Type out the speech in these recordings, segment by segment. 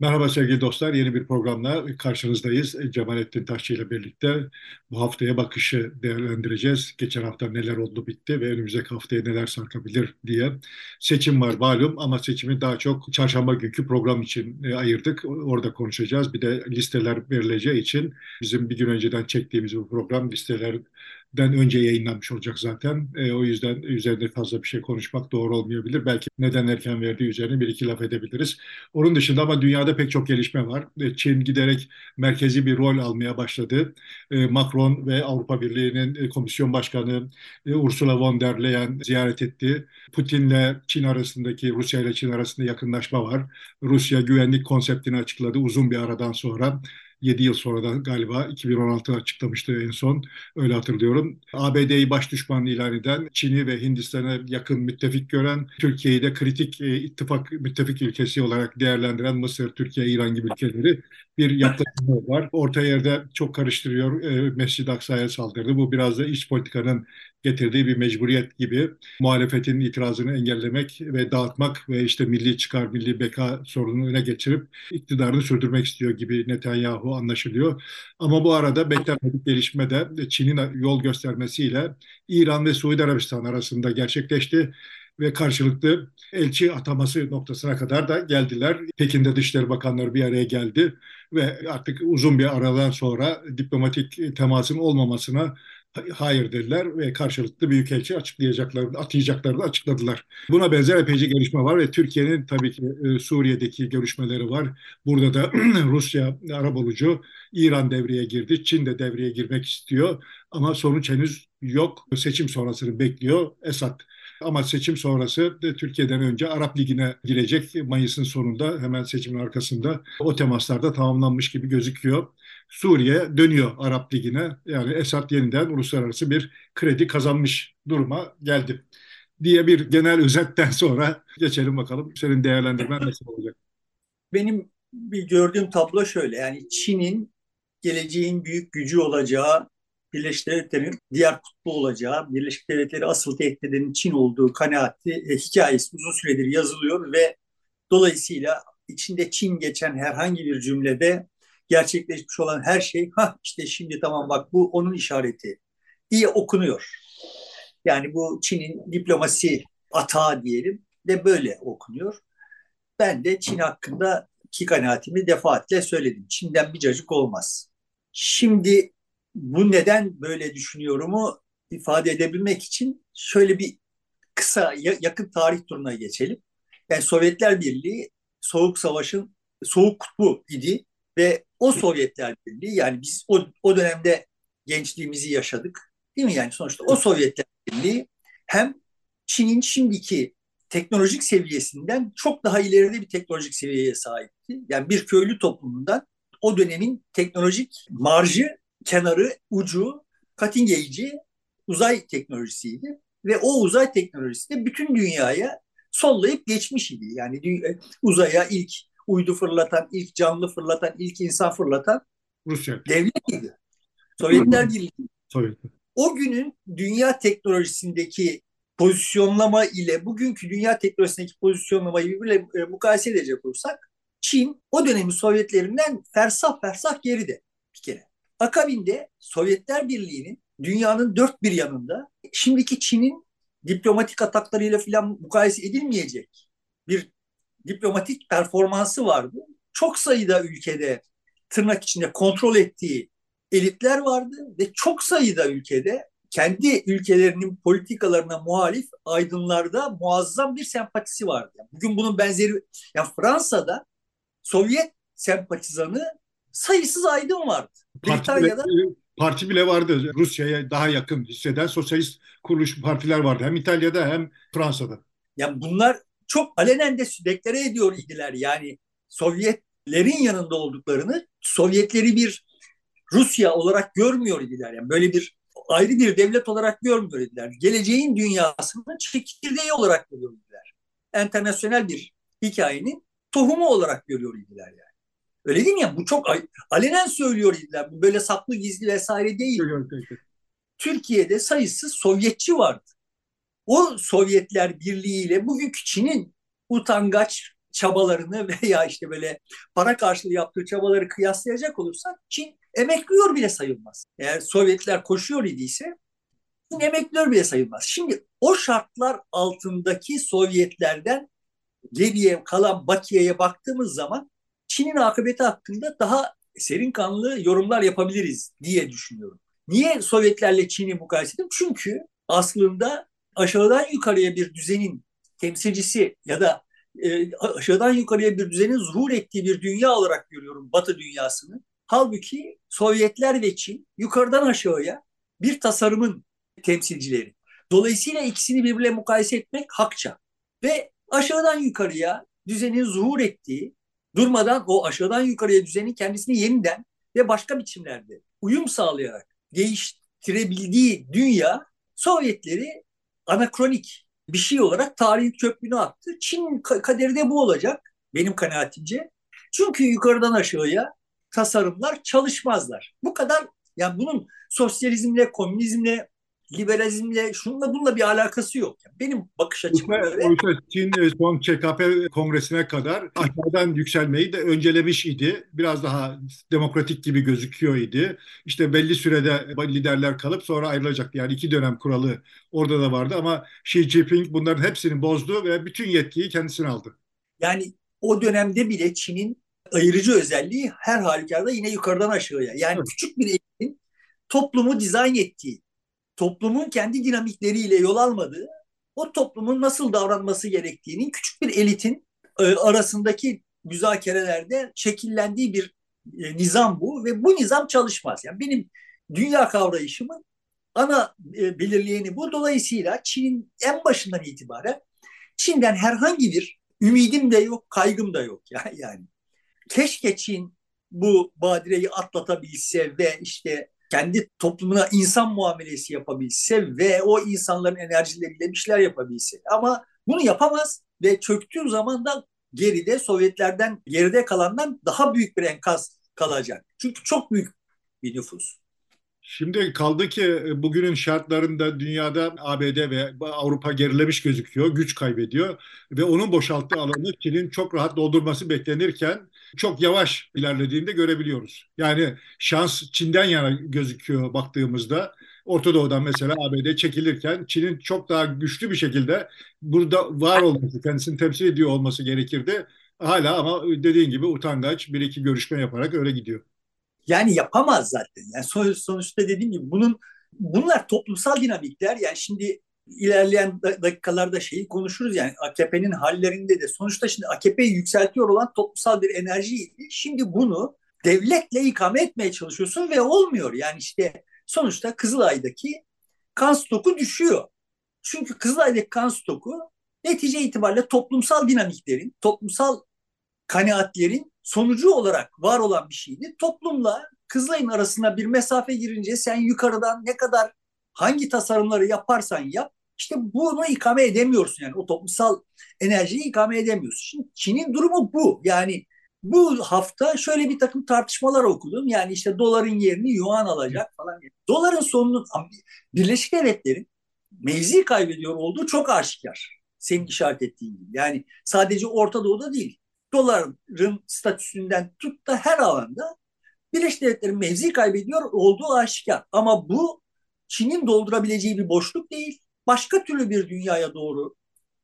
Merhaba sevgili dostlar, yeni bir programla karşınızdayız. Cemalettin Taşçı ile birlikte bu haftaya bakışı değerlendireceğiz. Geçen hafta neler oldu bitti ve önümüzdeki haftaya neler sarkabilir diye. Seçim var malum ama seçimi daha çok çarşamba günkü program için e, ayırdık. Orada konuşacağız. Bir de listeler verileceği için bizim bir gün önceden çektiğimiz bu program listeler den önce yayınlanmış olacak zaten. E, o yüzden üzerinde fazla bir şey konuşmak doğru olmayabilir. Belki neden erken verdiği üzerine bir iki laf edebiliriz. Onun dışında ama dünyada pek çok gelişme var. E, Çin giderek merkezi bir rol almaya başladı. E, Macron ve Avrupa Birliği'nin e, komisyon başkanı e, Ursula von der Leyen ziyaret etti. Putin'le Çin arasındaki, Rusya ile Çin arasında yakınlaşma var. Rusya güvenlik konseptini açıkladı uzun bir aradan sonra. 7 yıl sonra da galiba 2016 açıklamıştı en son. Öyle hatırlıyorum. ABD'yi baş düşman ilan eden, Çin'i ve Hindistan'a yakın müttefik gören, Türkiye'yi de kritik e, ittifak müttefik ülkesi olarak değerlendiren Mısır, Türkiye, İran gibi ülkeleri bir yaklaşımı var. Orta yerde çok karıştırıyor. E, Mescid-i Aksa'ya saldırdı. Bu biraz da iç politikanın getirdiği bir mecburiyet gibi muhalefetin itirazını engellemek ve dağıtmak ve işte milli çıkar, milli beka sorununu öne geçirip iktidarını sürdürmek istiyor gibi Netanyahu anlaşılıyor. Ama bu arada beklenmedik gelişme de Çin'in yol göstermesiyle İran ve Suudi Arabistan arasında gerçekleşti ve karşılıklı elçi ataması noktasına kadar da geldiler. Pekin'de Dışişleri Bakanları bir araya geldi ve artık uzun bir aradan sonra diplomatik temasın olmamasına hayır dediler ve karşılıklı büyükelçi açıklayacaklarını, atayacaklarını açıkladılar. Buna benzer epeyce gelişme var ve Türkiye'nin tabii ki e, Suriye'deki görüşmeleri var. Burada da Rusya arabulucu, İran devreye girdi, Çin de devreye girmek istiyor ama sonuç henüz yok. Seçim sonrasını bekliyor Esad. Ama seçim sonrası Türkiye'den önce Arap Ligi'ne girecek Mayıs'ın sonunda hemen seçimin arkasında o temaslarda tamamlanmış gibi gözüküyor. Suriye dönüyor Arap Ligi'ne. Yani Esad yeniden uluslararası bir kredi kazanmış duruma geldi diye bir genel özetten sonra geçelim bakalım. Senin değerlendirmen nasıl olacak? Benim bir gördüğüm tablo şöyle. Yani Çin'in geleceğin büyük gücü olacağı, Birleşik Devletler'in diğer kutbu olacağı, Birleşik Devletleri asıl tehdit edenin Çin olduğu kanaati, e, hikayesi uzun süredir yazılıyor ve dolayısıyla içinde Çin geçen herhangi bir cümlede gerçekleşmiş olan her şey ha işte şimdi tamam bak bu onun işareti diye okunuyor. Yani bu Çin'in diplomasi atağı diyelim de böyle okunuyor. Ben de Çin hakkında ki kanaatimi defaatle söyledim. Çin'den bir cacık olmaz. Şimdi bu neden böyle düşünyorumu ifade edebilmek için şöyle bir kısa yakın tarih turuna geçelim. Yani Sovyetler Birliği Soğuk Savaş'ın soğuk kutbu idi ve o Sovyetler Birliği yani biz o, o dönemde gençliğimizi yaşadık. Değil mi? Yani sonuçta o Sovyetler Birliği hem Çin'in şimdiki teknolojik seviyesinden çok daha ileride bir teknolojik seviyeye sahipti. Yani bir köylü toplumundan o dönemin teknolojik marjı, kenarı, ucu, cutting edge'i uzay teknolojisiydi. Ve o uzay teknolojisi de bütün dünyaya sollayıp geçmiş idi. Yani uzaya ilk uydu fırlatan, ilk canlı fırlatan, ilk insan fırlatan Rusya. devletiydi. Sovyetler Birliği. Sovyet. O günün dünya teknolojisindeki pozisyonlama ile bugünkü dünya teknolojisindeki pozisyonlamayı birbirle e, mukayese edecek olursak Çin o dönemin Sovyetlerinden fersah fersah geride. Akabinde Sovyetler Birliği'nin dünyanın dört bir yanında şimdiki Çin'in diplomatik ataklarıyla filan mukayese edilmeyecek bir diplomatik performansı vardı. Çok sayıda ülkede tırnak içinde kontrol ettiği elitler vardı ve çok sayıda ülkede kendi ülkelerinin politikalarına muhalif aydınlarda muazzam bir sempatisi vardı. Bugün bunun benzeri ya Fransa'da Sovyet sempatizanı sayısız aydın vardı. Parti Britanya'da bile, parti bile vardı. Rusya'ya daha yakın hisseden sosyalist kuruluş partiler vardı. Hem İtalya'da hem Fransa'da. Ya bunlar çok alenen de deklare ediyor idiler. Yani Sovyetlerin yanında olduklarını Sovyetleri bir Rusya olarak görmüyor idiler. Yani böyle bir ayrı bir devlet olarak görmüyor idiler. Geleceğin dünyasının çekirdeği olarak görüyor idiler. Enternasyonel bir hikayenin tohumu olarak görüyor idiler yani. Öyle değil mi ya? Bu çok alenen söylüyor idiler. Bu böyle saklı gizli vesaire değil. Türkiye'de sayısız Sovyetçi vardı o Sovyetler Birliği ile bugünkü Çin'in utangaç, çabalarını veya işte böyle para karşılığı yaptığı çabaları kıyaslayacak olursak Çin emekliyor bile sayılmaz. Eğer Sovyetler koşuyor idiyse Çin emekliyor bile sayılmaz. Şimdi o şartlar altındaki Sovyetlerden geriye kalan Bakiye'ye baktığımız zaman Çin'in akıbeti hakkında daha serin kanlı yorumlar yapabiliriz diye düşünüyorum. Niye Sovyetlerle Çin'i mukayese ettim? Çünkü aslında aşağıdan yukarıya bir düzenin temsilcisi ya da e, aşağıdan yukarıya bir düzenin zuhur ettiği bir dünya olarak görüyorum Batı dünyasını. Halbuki Sovyetler ve Çin yukarıdan aşağıya bir tasarımın temsilcileri. Dolayısıyla ikisini birbirine mukayese etmek hakça. Ve aşağıdan yukarıya düzenin zuhur ettiği, durmadan o aşağıdan yukarıya düzenin kendisini yeniden ve başka biçimlerde uyum sağlayarak değiştirebildiği dünya Sovyetleri anakronik bir şey olarak tarihin çöplüğüne attı. Çin kaderi de bu olacak benim kanaatimce. Çünkü yukarıdan aşağıya tasarımlar çalışmazlar. Bu kadar yani bunun sosyalizmle, komünizmle, liberalizmle şununla bununla bir alakası yok. Yani benim bakış açım böyle. Oysa Çin e, son ÇKP kongresine kadar aşağıdan yükselmeyi de öncelemiş idi. Biraz daha demokratik gibi gözüküyor idi. İşte belli sürede liderler kalıp sonra ayrılacaktı. Yani iki dönem kuralı orada da vardı ama Xi Jinping bunların hepsini bozdu ve bütün yetkiyi kendisine aldı. Yani o dönemde bile Çin'in ayırıcı özelliği her halükarda yine yukarıdan aşağıya. Yani evet. küçük bir elitin toplumu dizayn ettiği, toplumun kendi dinamikleriyle yol almadığı, o toplumun nasıl davranması gerektiğinin küçük bir elitin e, arasındaki müzakerelerde şekillendiği bir e, nizam bu ve bu nizam çalışmaz. Yani benim dünya kavrayışımın ana e, belirleyeni bu. Dolayısıyla Çin'in en başından itibaren Çin'den herhangi bir ümidim de yok, kaygım da yok yani. yani. Keşke Çin bu badireyi atlatabilse ve işte kendi toplumuna insan muamelesi yapabilse ve o insanların enerjileriyle bir şeyler yapabilse. Ama bunu yapamaz ve çöktüğü zaman da geride Sovyetlerden geride kalandan daha büyük bir enkaz kalacak. Çünkü çok büyük bir nüfus. Şimdi kaldı ki e, bugünün şartlarında dünyada ABD ve Avrupa gerilemiş gözüküyor, güç kaybediyor ve onun boşalttığı alanı Çin'in çok rahat doldurması beklenirken çok yavaş ilerlediğini de görebiliyoruz. Yani şans Çin'den yana gözüküyor baktığımızda. Orta Doğu'dan mesela ABD çekilirken Çin'in çok daha güçlü bir şekilde burada var olması, kendisini temsil ediyor olması gerekirdi. Hala ama dediğin gibi utangaç bir iki görüşme yaparak öyle gidiyor. Yani yapamaz zaten. Yani sonuçta dediğim gibi bunun bunlar toplumsal dinamikler. Yani şimdi ilerleyen dakikalarda şeyi konuşuruz yani AKP'nin hallerinde de sonuçta şimdi AKP'yi yükseltiyor olan toplumsal bir enerjiydi. Şimdi bunu devletle ikame etmeye çalışıyorsun ve olmuyor. Yani işte sonuçta Kızılay'daki kan stoku düşüyor. Çünkü Kızılay'daki kan stoku netice itibariyle toplumsal dinamiklerin, toplumsal kanaatlerin sonucu olarak var olan bir şeydi. Toplumla Kızılay'ın arasına bir mesafe girince sen yukarıdan ne kadar hangi tasarımları yaparsan yap işte bunu ikame edemiyorsun yani o toplumsal enerjiyi ikame edemiyorsun. Şimdi Çin'in durumu bu. Yani bu hafta şöyle bir takım tartışmalar okudum. Yani işte doların yerini yuan alacak falan. Doların sonunu Birleşik Devletler'in mevzi kaybediyor olduğu çok aşikar. Senin işaret ettiğin gibi. Yani sadece Orta Doğu'da değil. Doların statüsünden tut da her alanda Birleşik Devletler'in mevzi kaybediyor olduğu aşikar. Ama bu Çin'in doldurabileceği bir boşluk değil başka türlü bir dünyaya doğru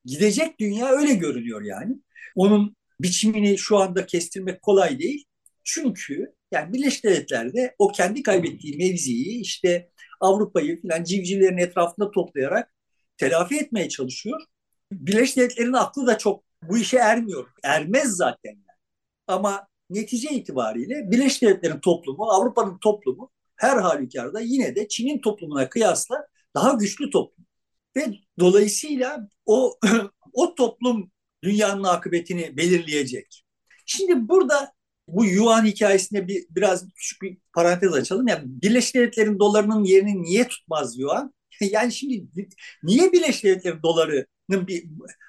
gidecek dünya öyle görünüyor yani. Onun biçimini şu anda kestirmek kolay değil. Çünkü yani Birleşik Devletler'de o kendi kaybettiği mevziyi işte Avrupa'yı filan civcivlerin etrafında toplayarak telafi etmeye çalışıyor. Birleşik Devletler'in aklı da çok bu işe ermiyor. Ermez zaten yani. Ama netice itibariyle Birleşik Devletler'in toplumu, Avrupa'nın toplumu her halükarda yine de Çin'in toplumuna kıyasla daha güçlü toplum. Ve dolayısıyla o o toplum dünyanın akıbetini belirleyecek. Şimdi burada bu yuan hikayesinde bir biraz küçük bir parantez açalım. Yani Birleşik Devletler'in dolarının yerini niye tutmaz yuan? Yani şimdi niye Birleşik Devletler'in dolarının bir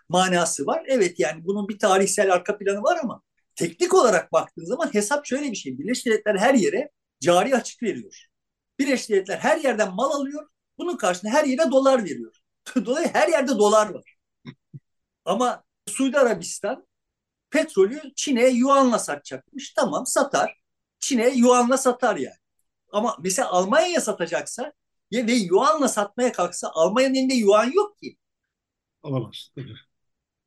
manası var? Evet yani bunun bir tarihsel arka planı var ama teknik olarak baktığın zaman hesap şöyle bir şey. Birleşik Devletler her yere cari açık veriyor. Birleşik Devletler her yerden mal alıyor. Bunun karşılığında her yere dolar veriyor. Dolayısıyla her yerde dolar var. Ama Suudi Arabistan petrolü Çin'e yuanla satacakmış. Tamam satar. Çin'e yuanla satar yani. Ama mesela Almanya'ya satacaksa ve yuanla satmaya kalksa Almanya'nın elinde yuan yok ki. Alamaz.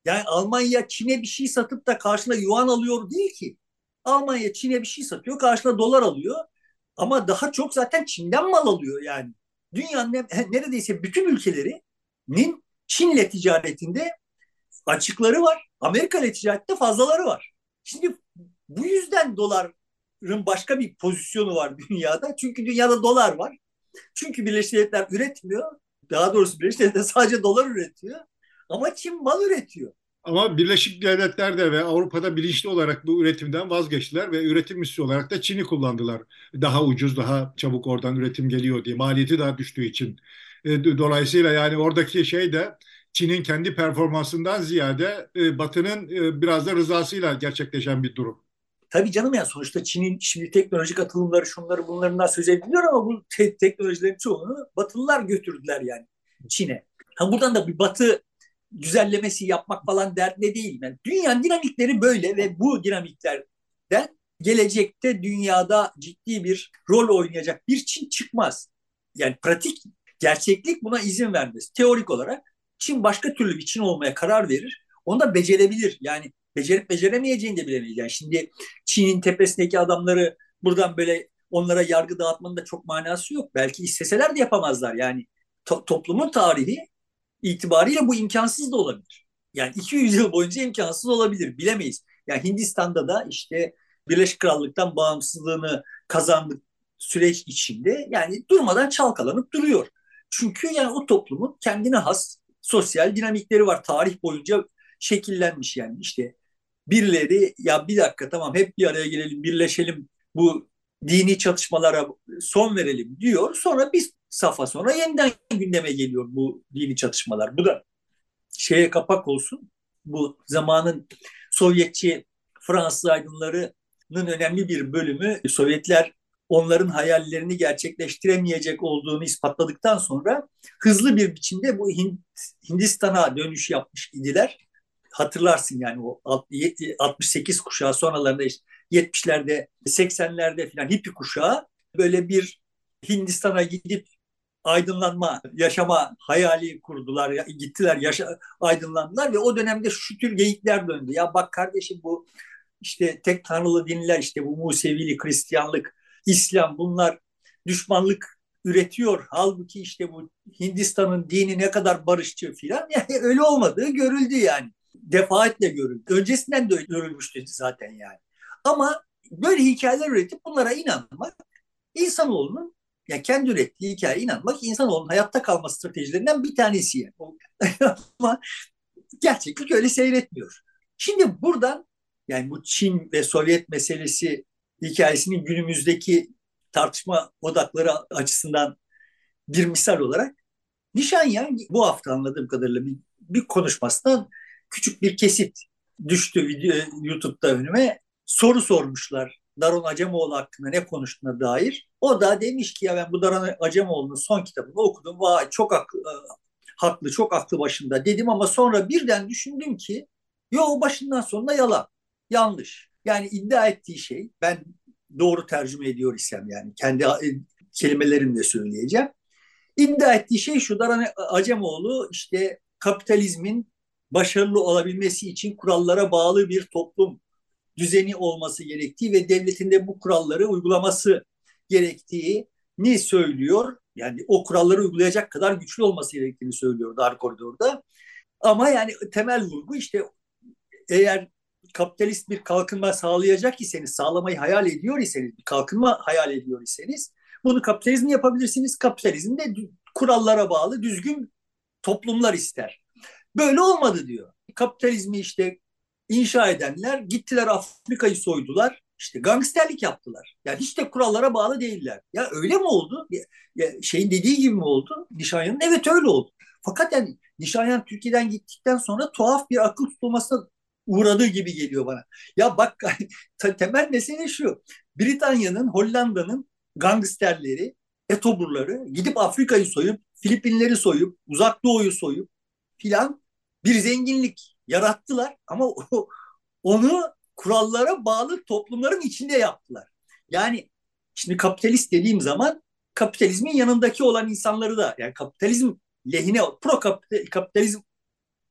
Yani Almanya Çin'e bir şey satıp da karşına yuan alıyor değil ki. Almanya Çin'e bir şey satıyor, karşına dolar alıyor. Ama daha çok zaten Çin'den mal alıyor yani. Dünyanın neredeyse bütün ülkelerinin Çin'le ticaretinde açıkları var. Amerika ile ticarette fazlaları var. Şimdi bu yüzden doların başka bir pozisyonu var dünyada. Çünkü dünyada dolar var. Çünkü Birleşik Devletler üretmiyor. Daha doğrusu Birleşik Devletler sadece dolar üretiyor. Ama Çin mal üretiyor. Ama Birleşik Devletler'de ve Avrupa'da bilinçli olarak bu üretimden vazgeçtiler ve üretim üssü olarak da Çin'i kullandılar. Daha ucuz, daha çabuk oradan üretim geliyor diye. Maliyeti daha düştüğü için. E, dolayısıyla yani oradaki şey de Çin'in kendi performansından ziyade e, Batı'nın e, biraz da rızasıyla gerçekleşen bir durum. Tabii canım yani sonuçta Çin'in şimdi teknolojik atılımları şunları bunlarından söz ediliyor ama bu te- teknolojilerin çoğunu Batılılar götürdüler yani Çin'e. Ha buradan da bir Batı güzellemesi yapmak falan derdinde değil. Yani dünyanın dinamikleri böyle ve bu dinamiklerden gelecekte dünyada ciddi bir rol oynayacak bir Çin çıkmaz. Yani pratik gerçeklik buna izin vermez. Teorik olarak Çin başka türlü bir Çin olmaya karar verir. Onu da becerebilir. Yani becerip beceremeyeceğini de bilemeyiz. Yani şimdi Çin'in tepesindeki adamları buradan böyle onlara yargı dağıtmanın da çok manası yok. Belki isteseler de yapamazlar. Yani to- toplumun tarihi itibariyle bu imkansız da olabilir. Yani 200 yıl boyunca imkansız olabilir. Bilemeyiz. Yani Hindistan'da da işte Birleşik Krallık'tan bağımsızlığını kazandık süreç içinde yani durmadan çalkalanıp duruyor. Çünkü yani o toplumun kendine has sosyal dinamikleri var. Tarih boyunca şekillenmiş yani işte birileri ya bir dakika tamam hep bir araya gelelim birleşelim bu dini çatışmalara son verelim diyor. Sonra bir safa sonra yeniden gündeme geliyor bu dini çatışmalar. Bu da şeye kapak olsun. Bu zamanın Sovyetçi Fransız aydınlarının önemli bir bölümü Sovyetler onların hayallerini gerçekleştiremeyecek olduğunu ispatladıktan sonra hızlı bir biçimde bu Hindistan'a dönüş yapmış idiler. Hatırlarsın yani o 68 kuşağı sonralarında işte 70'lerde 80'lerde falan hippi kuşağı böyle bir Hindistan'a gidip aydınlanma, yaşama hayali kurdular. Gittiler, yaşa, aydınlandılar ve o dönemde şu tür geyikler döndü. Ya bak kardeşim bu işte tek tanrılı dinler işte bu Musevili, Hristiyanlık, İslam bunlar düşmanlık üretiyor. Halbuki işte bu Hindistan'ın dini ne kadar barışçı filan yani öyle olmadığı görüldü yani. Defaatle görüldü. Öncesinden de görülmüştü zaten yani. Ama böyle hikayeler üretip bunlara inanmak insanoğlunun yani kendi ürettiği hikayeye inanmak insanoğlunun hayatta kalma stratejilerinden bir tanesi yani. Ama gerçeklik öyle seyretmiyor. Şimdi buradan yani bu Çin ve Sovyet meselesi hikayesinin günümüzdeki tartışma odakları açısından bir misal olarak Nişanyan bu hafta anladığım kadarıyla bir, bir konuşmasından küçük bir kesit düştü video YouTube'da önüme. Soru sormuşlar Daron Acemoğlu hakkında ne konuştuğuna dair. O da demiş ki ya ben bu Daron Acemoğlu'nun son kitabını okudum. Vay çok aklı, e, haklı, çok aklı başında dedim ama sonra birden düşündüm ki yo başından sonuna yalan, yanlış. Yani iddia ettiği şey ben doğru tercüme ediyor isem yani kendi e, kelimelerimle söyleyeceğim. İddia ettiği şey şu Daran Acemoğlu işte kapitalizmin başarılı olabilmesi için kurallara bağlı bir toplum düzeni olması gerektiği ve devletin de bu kuralları uygulaması gerektiğini söylüyor. Yani o kuralları uygulayacak kadar güçlü olması gerektiğini söylüyor dar koridorda. Ama yani temel vurgu işte eğer kapitalist bir kalkınma sağlayacak iseniz, sağlamayı hayal ediyor iseniz, bir kalkınma hayal ediyor iseniz bunu kapitalizm yapabilirsiniz. Kapitalizm de kurallara bağlı düzgün toplumlar ister. Böyle olmadı diyor. Kapitalizmi işte inşa edenler gittiler Afrika'yı soydular. İşte gangsterlik yaptılar. Yani hiç de kurallara bağlı değiller. Ya öyle mi oldu? Ya, şeyin dediği gibi mi oldu? Nişanyan'ın evet öyle oldu. Fakat yani Nişanyan Türkiye'den gittikten sonra tuhaf bir akıl tutulmasına uğradığı gibi geliyor bana. Ya bak temel mesele şu. Britanya'nın, Hollanda'nın gangsterleri, etoburları gidip Afrika'yı soyup, Filipinleri soyup, Uzak Doğu'yu soyup filan bir zenginlik yarattılar ama onu kurallara bağlı toplumların içinde yaptılar. Yani şimdi kapitalist dediğim zaman kapitalizmin yanındaki olan insanları da yani kapitalizm lehine pro kapitalizm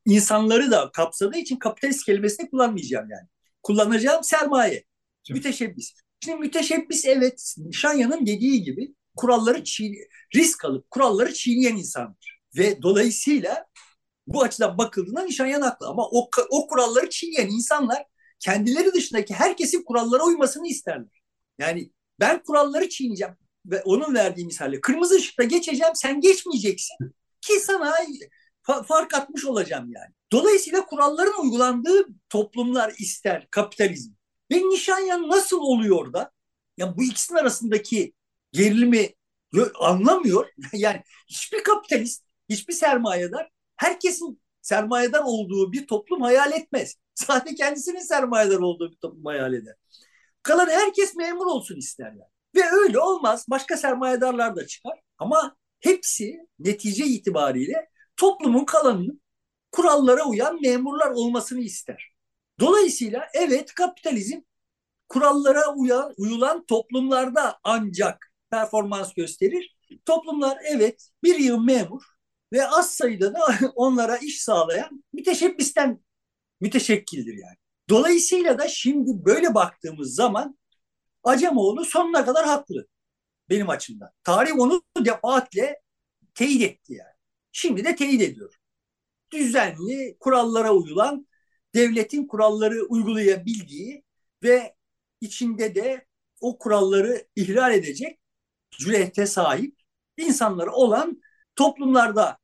insanları da kapsadığı için kapitalist kelimesini kullanmayacağım yani. Kullanacağım sermaye. Çok. Müteşebbis. Şimdi müteşebbis evet Şanya'nın dediği gibi kuralları çiğ, risk alıp kuralları çiğneyen insandır. Ve dolayısıyla bu açıdan bakıldığında Nişanyan haklı ama o, o kuralları çiğneyen insanlar kendileri dışındaki herkesin kurallara uymasını isterler. Yani ben kuralları çiğneyeceğim ve onun verdiği misalle kırmızı ışıkta geçeceğim sen geçmeyeceksin ki sana fa- fark atmış olacağım yani. Dolayısıyla kuralların uygulandığı toplumlar ister kapitalizm. Ve Nişanyan nasıl oluyor da yani bu ikisinin arasındaki gerilimi anlamıyor. yani hiçbir kapitalist, hiçbir sermayedar herkesin sermayedar olduğu bir toplum hayal etmez. Sadece kendisinin sermayedar olduğu bir toplum hayal eder. Kalan herkes memur olsun isterler. Ve öyle olmaz. Başka sermayedarlar da çıkar. Ama hepsi netice itibariyle toplumun kalanının kurallara uyan memurlar olmasını ister. Dolayısıyla evet kapitalizm kurallara uyan, uyulan toplumlarda ancak performans gösterir. Toplumlar evet bir yıl memur ve az sayıda da onlara iş sağlayan müteşebbisten müteşekkildir yani. Dolayısıyla da şimdi böyle baktığımız zaman Acemoğlu sonuna kadar haklı benim açımdan. Tarih onu defaatle teyit etti yani. Şimdi de teyit ediyor. Düzenli, kurallara uyulan, devletin kuralları uygulayabildiği ve içinde de o kuralları ihlal edecek cürete sahip insanları olan toplumlarda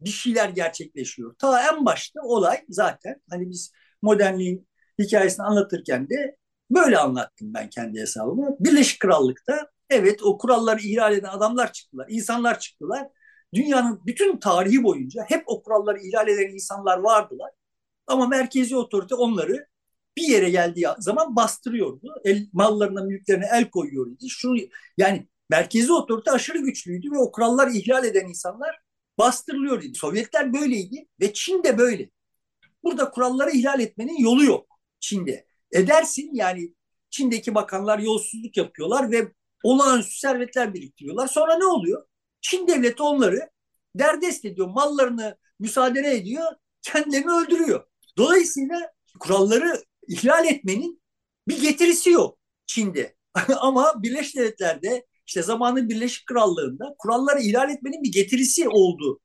bir şeyler gerçekleşiyor. Ta en başta olay zaten hani biz modernliğin hikayesini anlatırken de böyle anlattım ben kendi hesabımı. Birleşik Krallık'ta evet o kuralları ihlal eden adamlar çıktılar, insanlar çıktılar. Dünyanın bütün tarihi boyunca hep o kuralları ihlal eden insanlar vardılar. Ama merkezi otorite onları bir yere geldiği zaman bastırıyordu. El, mallarına, mülklerine el koyuyordu. Şu yani merkezi otorite aşırı güçlüydü ve o kuralları ihlal eden insanlar bastırılıyordu. Sovyetler böyleydi ve Çin de böyle. Burada kuralları ihlal etmenin yolu yok Çin'de. Edersin yani Çin'deki bakanlar yolsuzluk yapıyorlar ve olağanüstü servetler biriktiriyorlar. Sonra ne oluyor? Çin devleti onları derdest ediyor, mallarını müsaade ediyor, kendilerini öldürüyor. Dolayısıyla kuralları ihlal etmenin bir getirisi yok Çin'de. Ama Birleşik Devletler'de işte zamanın Birleşik Krallığı'nda kuralları ihlal etmenin bir getirisi oldu.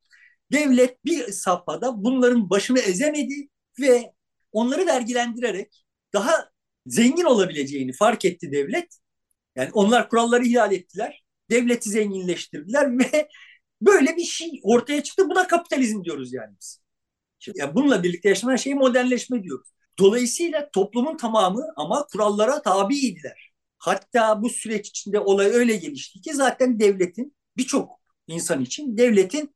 Devlet bir safhada bunların başını ezemedi ve onları vergilendirerek daha zengin olabileceğini fark etti devlet. Yani onlar kuralları ihlal ettiler. Devleti zenginleştirdiler ve böyle bir şey ortaya çıktı. Buna kapitalizm diyoruz yani biz. Yani bununla birlikte yaşanan şey modernleşme diyoruz. Dolayısıyla toplumun tamamı ama kurallara tabiydiler. Hatta bu süreç içinde olay öyle gelişti ki zaten devletin birçok insan için devletin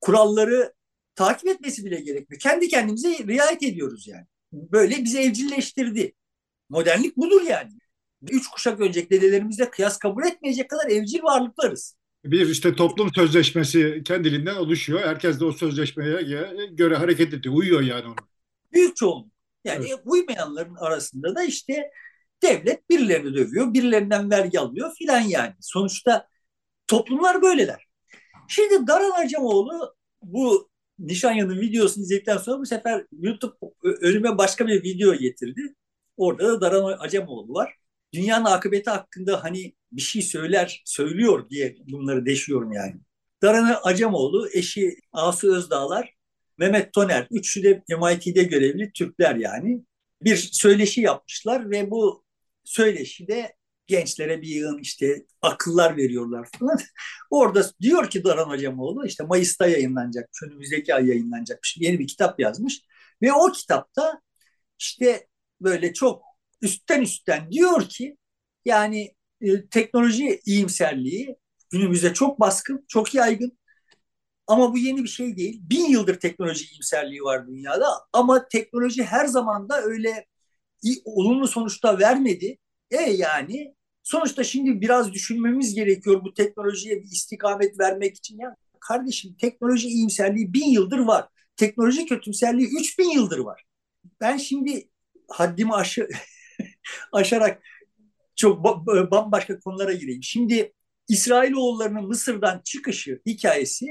kuralları takip etmesi bile gerekmiyor. Kendi kendimize riayet ediyoruz yani. Böyle bizi evcilleştirdi. Modernlik budur yani. Üç kuşak önceki dedelerimizle kıyas kabul etmeyecek kadar evcil varlıklarız. Bir işte toplum sözleşmesi kendiliğinden oluşuyor. Herkes de o sözleşmeye göre hareket ediyor. Uyuyor yani ona. Büyük çoğunluk. Yani evet. uymayanların arasında da işte devlet birilerini dövüyor, birilerinden vergi alıyor filan yani. Sonuçta toplumlar böyleler. Şimdi Daran Acemoğlu bu Nişanya'nın videosunu izledikten sonra bu sefer YouTube önüme başka bir video getirdi. Orada da Daran Acemoğlu var. Dünyanın akıbeti hakkında hani bir şey söyler, söylüyor diye bunları deşiyorum yani. Daran Acemoğlu, eşi Asu Özdağlar Mehmet Toner, üçü de MIT'de görevli Türkler yani. Bir söyleşi yapmışlar ve bu söyleşide gençlere bir yığın işte akıllar veriyorlar falan. Orada diyor ki Daran Hocamoğlu işte Mayıs'ta yayınlanacak, önümüzdeki ay yayınlanacak yeni bir kitap yazmış. Ve o kitapta işte böyle çok üstten üstten diyor ki yani e, teknoloji iyimserliği günümüzde çok baskın, çok yaygın. Ama bu yeni bir şey değil. Bin yıldır teknoloji iyimserliği var dünyada. Ama teknoloji her zaman da öyle olumlu sonuçta vermedi. E yani sonuçta şimdi biraz düşünmemiz gerekiyor bu teknolojiye bir istikamet vermek için. Ya kardeşim teknoloji iyimserliği bin yıldır var. Teknoloji kötümserliği üç bin yıldır var. Ben şimdi haddimi aşı, aşarak çok bambaşka konulara gireyim. Şimdi İsrailoğullarının Mısır'dan çıkışı hikayesi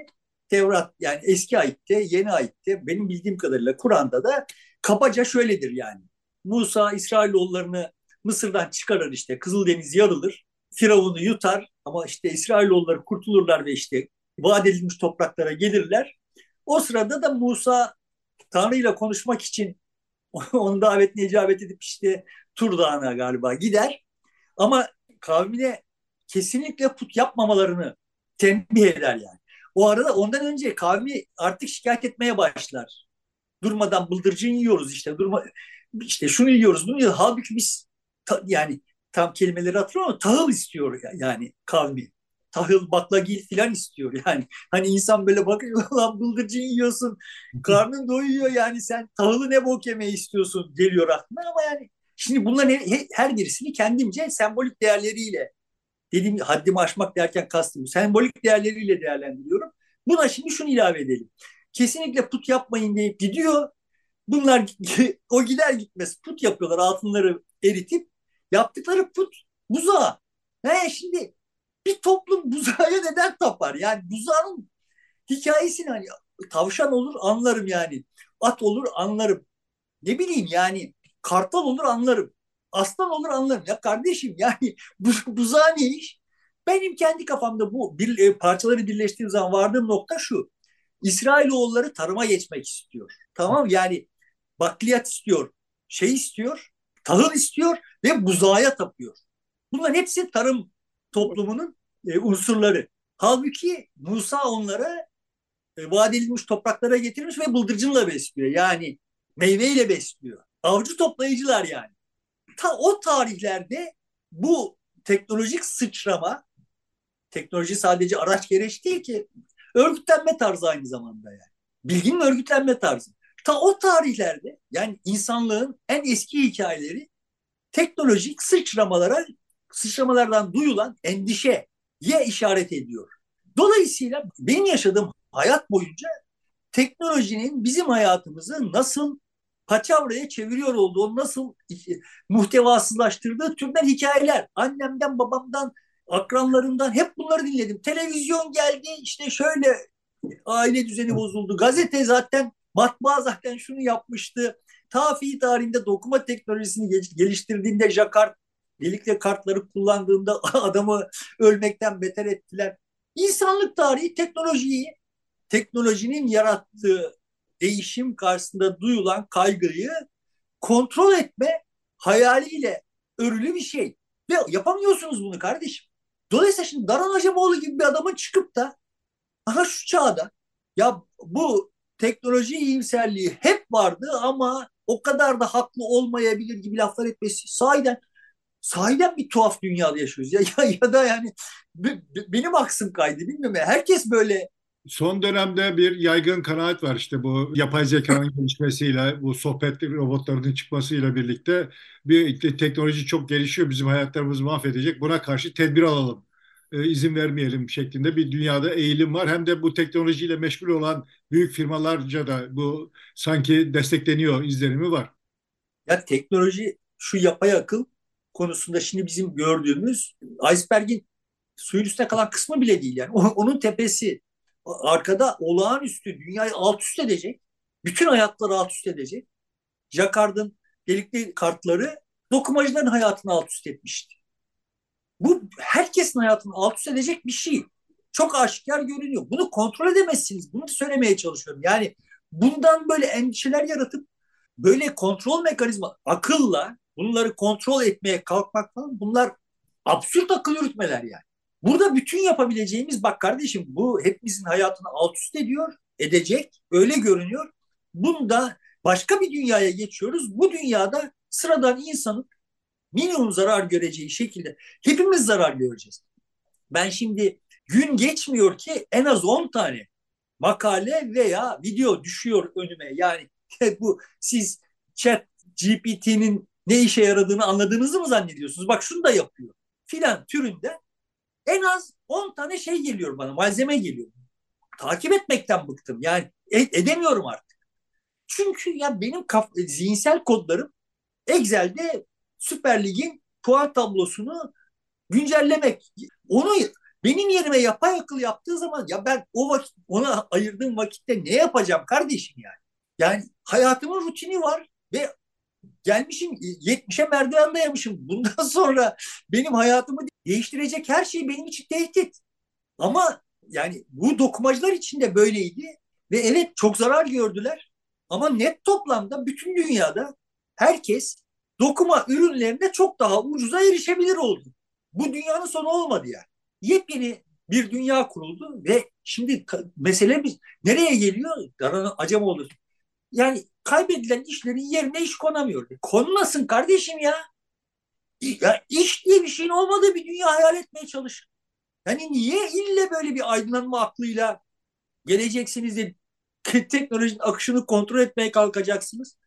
Tevrat yani eski ayette, yeni ayette benim bildiğim kadarıyla Kur'an'da da kabaca şöyledir yani. Musa İsrailoğullarını Mısır'dan çıkarır işte Kızıldeniz yarılır. Firavun'u yutar ama işte İsrailoğulları kurtulurlar ve işte vaat edilmiş topraklara gelirler. O sırada da Musa Tanrı ile konuşmak için onu davetine icabet edip işte Tur Dağı'na galiba gider. Ama kavmine kesinlikle put yapmamalarını tembih eder yani. O arada ondan önce kavmi artık şikayet etmeye başlar. Durmadan bıldırcın yiyoruz işte. Durma işte şunu yiyoruz bunu yiyoruz. Halbuki biz ta, yani tam kelimeleri hatırlamıyorum ama tahıl istiyor yani kavmi. Tahıl, baklagil filan istiyor yani. Hani insan böyle bakıyor lan bıldırcın yiyorsun. Karnın doyuyor yani sen tahılı ne bok yemeyi istiyorsun geliyor aklına ama yani şimdi bunların her birisini kendimce sembolik değerleriyle dediğim haddimi aşmak derken kastım sembolik değerleriyle değerlendiriyorum. Buna şimdi şunu ilave edelim. Kesinlikle put yapmayın deyip gidiyor. Bunlar o gider gitmez put yapıyorlar altınları eritip yaptıkları put buzağı. He şimdi bir toplum buzağa neden tapar? Yani buzağın hikayesini hani tavşan olur anlarım yani. At olur anlarım. Ne bileyim yani kartal olur anlarım. Aslan olur anlarım. Ya kardeşim yani bu, buzağı ne iş? Benim kendi kafamda bu bir, e, parçaları birleştiğim zaman vardığım nokta şu. İsrailoğulları tarıma geçmek istiyor. Tamam yani bakliyat istiyor, şey istiyor, tahıl istiyor ve buzağa tapıyor. Bunların hepsi tarım toplumunun e, unsurları. Halbuki Musa onlara e, vaat edilmiş topraklara getirmiş ve bıldırcınla besliyor. Yani meyveyle besliyor. Avcı toplayıcılar yani. Ta o tarihlerde bu teknolojik sıçrama, teknoloji sadece araç gereç değil ki, örgütlenme tarzı aynı zamanda yani. Bilginin örgütlenme tarzı. Ta o tarihlerde yani insanlığın en eski hikayeleri teknolojik sıçramalara, sıçramalardan duyulan endişeye işaret ediyor. Dolayısıyla benim yaşadığım hayat boyunca teknolojinin bizim hayatımızı nasıl paçavraya çeviriyor olduğu, nasıl muhtevasızlaştırdığı türden hikayeler. Annemden, babamdan, akranlarımdan hep bunları dinledim. Televizyon geldi, işte şöyle aile düzeni bozuldu. Gazete zaten, matbaa zaten şunu yapmıştı. Tafi tarihinde dokuma teknolojisini geliştirdiğinde Jacquard delikle kartları kullandığında adamı ölmekten beter ettiler. İnsanlık tarihi teknolojiyi, teknolojinin yarattığı değişim karşısında duyulan kaygıyı kontrol etme hayaliyle örülü bir şey. Ve yapamıyorsunuz bunu kardeşim. Dolayısıyla şimdi Daran Acemoğlu gibi bir adamın çıkıp da aha şu çağda ya bu teknoloji iyimserliği hep vardı ama o kadar da haklı olmayabilir gibi laflar etmesi sahiden sahiden bir tuhaf dünyada yaşıyoruz. Ya, ya, ya da yani benim aksım kaydı bilmiyorum. Herkes böyle Son dönemde bir yaygın kanaat var işte bu yapay zekanın gelişmesiyle, bu sohbet robotlarının çıkmasıyla birlikte bir teknoloji çok gelişiyor, bizim hayatlarımızı mahvedecek. Buna karşı tedbir alalım, e, izin vermeyelim şeklinde bir dünyada eğilim var. Hem de bu teknolojiyle meşgul olan büyük firmalarca da bu sanki destekleniyor izlenimi var. Ya teknoloji şu yapay akıl konusunda şimdi bizim gördüğümüz iceberg'in suyun üstüne kalan kısmı bile değil yani. Onun tepesi arkada olağanüstü dünyayı alt üst edecek. Bütün hayatları alt üst edecek. Jacquard'ın delikli kartları dokumacıların hayatını alt üst etmişti. Bu herkesin hayatını alt üst edecek bir şey. Çok aşikar görünüyor. Bunu kontrol edemezsiniz. Bunu söylemeye çalışıyorum. Yani bundan böyle endişeler yaratıp böyle kontrol mekanizma akılla bunları kontrol etmeye kalkmak falan bunlar absürt akıl yürütmeler yani. Burada bütün yapabileceğimiz bak kardeşim bu hepimizin hayatını alt üst ediyor, edecek, öyle görünüyor. Bunda başka bir dünyaya geçiyoruz. Bu dünyada sıradan insanın minimum zarar göreceği şekilde hepimiz zarar göreceğiz. Ben şimdi gün geçmiyor ki en az 10 tane makale veya video düşüyor önüme. Yani bu siz chat GPT'nin ne işe yaradığını anladığınızı mı zannediyorsunuz? Bak şunu da yapıyor. Filan türünde en az 10 tane şey geliyor bana, malzeme geliyor. Takip etmekten bıktım. Yani edemiyorum artık. Çünkü ya benim kaf zihinsel kodlarım Excel'de Süper Lig'in puan tablosunu güncellemek. Onu benim yerime yapay akıl yaptığı zaman ya ben o vakit ona ayırdığım vakitte ne yapacağım kardeşim yani? Yani hayatımın rutini var ve gelmişim 70'e merdiven dayamışım. Bundan sonra benim hayatımı değiştirecek her şey benim için tehdit. Ama yani bu dokumacılar için de böyleydi ve evet çok zarar gördüler. Ama net toplamda bütün dünyada herkes dokuma ürünlerine çok daha ucuza erişebilir oldu. Bu dünyanın sonu olmadı yani. Yepyeni bir dünya kuruldu ve şimdi mesele biz nereye geliyor? Acaba olur. Yani kaybedilen işlerin yerine iş konamıyor. Konmasın kardeşim ya. Ya iş diye bir şeyin olmadığı bir dünya hayal etmeye çalış. Yani niye ille böyle bir aydınlanma aklıyla geleceksiniz de teknolojinin akışını kontrol etmeye kalkacaksınız?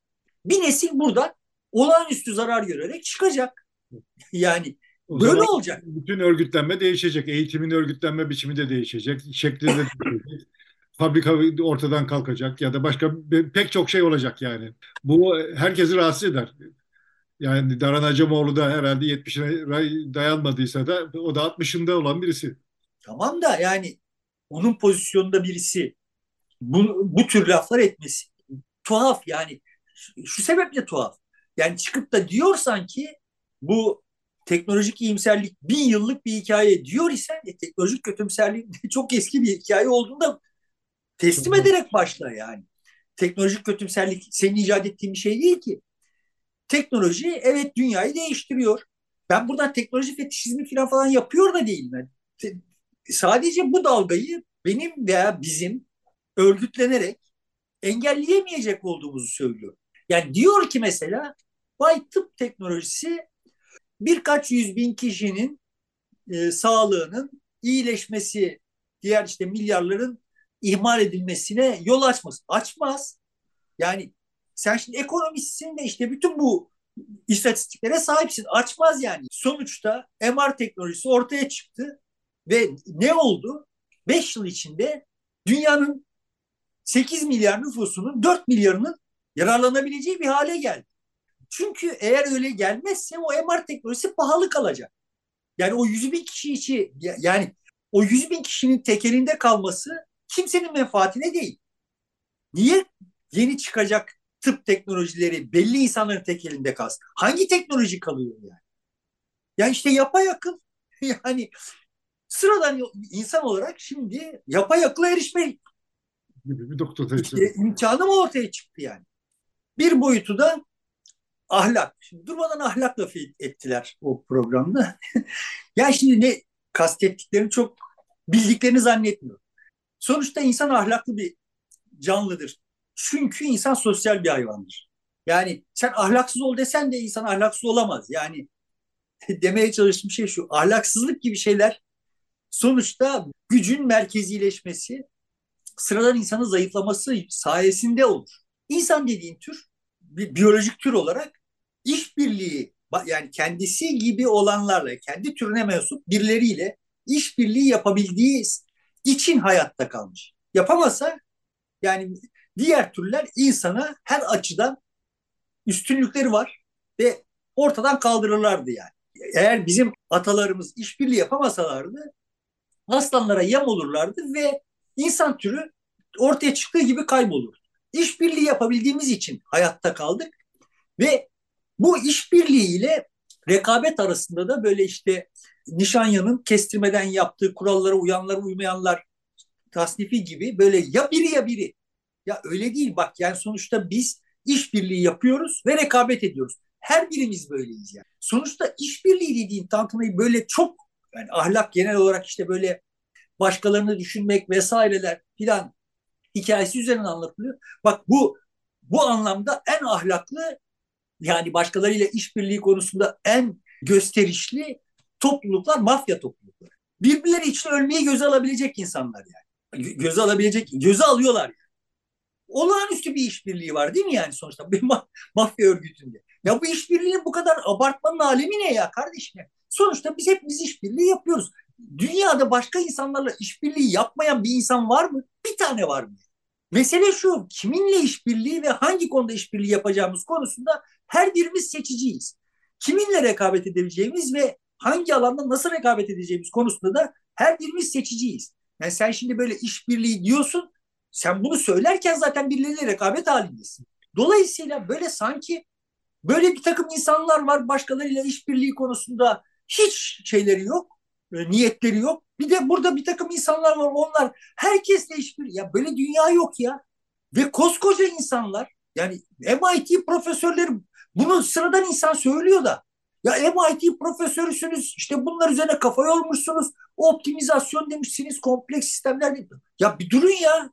Bir nesil buradan olağanüstü zarar görerek çıkacak. Yani o böyle olacak. Bütün örgütlenme değişecek. Eğitimin örgütlenme biçimi de değişecek. Şekli de değişecek. Fabrika ortadan kalkacak ya da başka pek çok şey olacak yani. Bu herkesi rahatsız eder. Yani Daran Acemoğlu da herhalde 70'ine dayanmadıysa da o da 60'ında olan birisi. Tamam da yani onun pozisyonunda birisi bu, bu tür laflar etmesi tuhaf yani şu sebeple tuhaf. Yani çıkıp da diyorsan ki bu teknolojik iyimserlik bin yıllık bir hikaye diyor isen e, teknolojik kötümserlik çok eski bir hikaye olduğunda teslim ederek başla yani. Teknolojik kötümserlik senin icat ettiğin bir şey değil ki. Teknoloji evet dünyayı değiştiriyor. Ben buradan teknoloji fetişizmi falan falan yapıyor da değilim. Yani sadece bu dalgayı benim veya bizim örgütlenerek engelleyemeyecek olduğumuzu söylüyor. Yani diyor ki mesela Bay tıp teknolojisi birkaç yüz bin kişinin e, sağlığının iyileşmesi, diğer işte milyarların ihmal edilmesine yol açmaz. Açmaz. Yani sen şimdi ekonomistsin de işte bütün bu istatistiklere sahipsin. Açmaz yani. Sonuçta MR teknolojisi ortaya çıktı ve ne oldu? 5 yıl içinde dünyanın 8 milyar nüfusunun 4 milyarının yararlanabileceği bir hale geldi. Çünkü eğer öyle gelmezse o MR teknolojisi pahalı kalacak. Yani o 100 bin kişi için yani o 100 bin kişinin tekelinde kalması kimsenin menfaatine değil. Niye yeni çıkacak tıp teknolojileri belli insanların tekelinde kalsın? Hangi teknoloji kalıyor yani? Yani işte yapay akıl yani sıradan insan olarak şimdi yapay akıla erişme gibi bir doktor işte imkanı mı ortaya çıktı yani? Bir boyutu da ahlak. Şimdi durmadan ahlak lafı ettiler o programda. yani şimdi ne kastettiklerini çok bildiklerini zannetmiyorum. Sonuçta insan ahlaklı bir canlıdır. Çünkü insan sosyal bir hayvandır. Yani sen ahlaksız ol desen de insan ahlaksız olamaz. Yani demeye çalıştığım şey şu. Ahlaksızlık gibi şeyler sonuçta gücün merkezileşmesi, sıradan insanın zayıflaması sayesinde olur. İnsan dediğin tür bir biyolojik tür olarak işbirliği yani kendisi gibi olanlarla, kendi türüne mensup birileriyle işbirliği yapabildiği için hayatta kalmış. Yapamasa yani diğer türler insana her açıdan üstünlükleri var ve ortadan kaldırırlardı yani. Eğer bizim atalarımız işbirliği yapamasalardı aslanlara yem olurlardı ve insan türü ortaya çıktığı gibi kaybolur. İşbirliği yapabildiğimiz için hayatta kaldık ve bu işbirliğiyle rekabet arasında da böyle işte Nişanya'nın kestirmeden yaptığı kurallara uyanlar uymayanlar tasnifi gibi böyle ya biri ya biri. Ya öyle değil bak yani sonuçta biz işbirliği yapıyoruz ve rekabet ediyoruz. Her birimiz böyleyiz yani. Sonuçta işbirliği dediğin tantanayı böyle çok yani ahlak genel olarak işte böyle başkalarını düşünmek vesaireler filan hikayesi üzerinden anlatılıyor. Bak bu bu anlamda en ahlaklı yani başkalarıyla işbirliği konusunda en gösterişli topluluklar mafya toplulukları. Birbirleri için ölmeyi göze alabilecek insanlar yani. Göze alabilecek, göze alıyorlar yani. Olağanüstü bir işbirliği var değil mi yani sonuçta bir ma mafya örgütünde. Ya bu işbirliğinin bu kadar abartmanın alemi ne ya kardeşim? Sonuçta biz hepimiz işbirliği yapıyoruz. Dünyada başka insanlarla işbirliği yapmayan bir insan var mı? Bir tane var mı? Mesele şu, kiminle işbirliği ve hangi konuda işbirliği yapacağımız konusunda her birimiz seçiciyiz. Kiminle rekabet edebileceğimiz ve hangi alanda nasıl rekabet edeceğimiz konusunda da her birimiz seçiciyiz. Yani sen şimdi böyle işbirliği diyorsun, sen bunu söylerken zaten birileriyle rekabet halindesin. Dolayısıyla böyle sanki böyle bir takım insanlar var başkalarıyla işbirliği konusunda hiç şeyleri yok, e, niyetleri yok. Bir de burada bir takım insanlar var onlar herkesle işbirliği. Ya böyle dünya yok ya. Ve koskoca insanlar yani MIT profesörleri bunu sıradan insan söylüyor da ya MIT profesörüsünüz işte bunlar üzerine kafa yormuşsunuz optimizasyon demişsiniz kompleks sistemler ya bir durun ya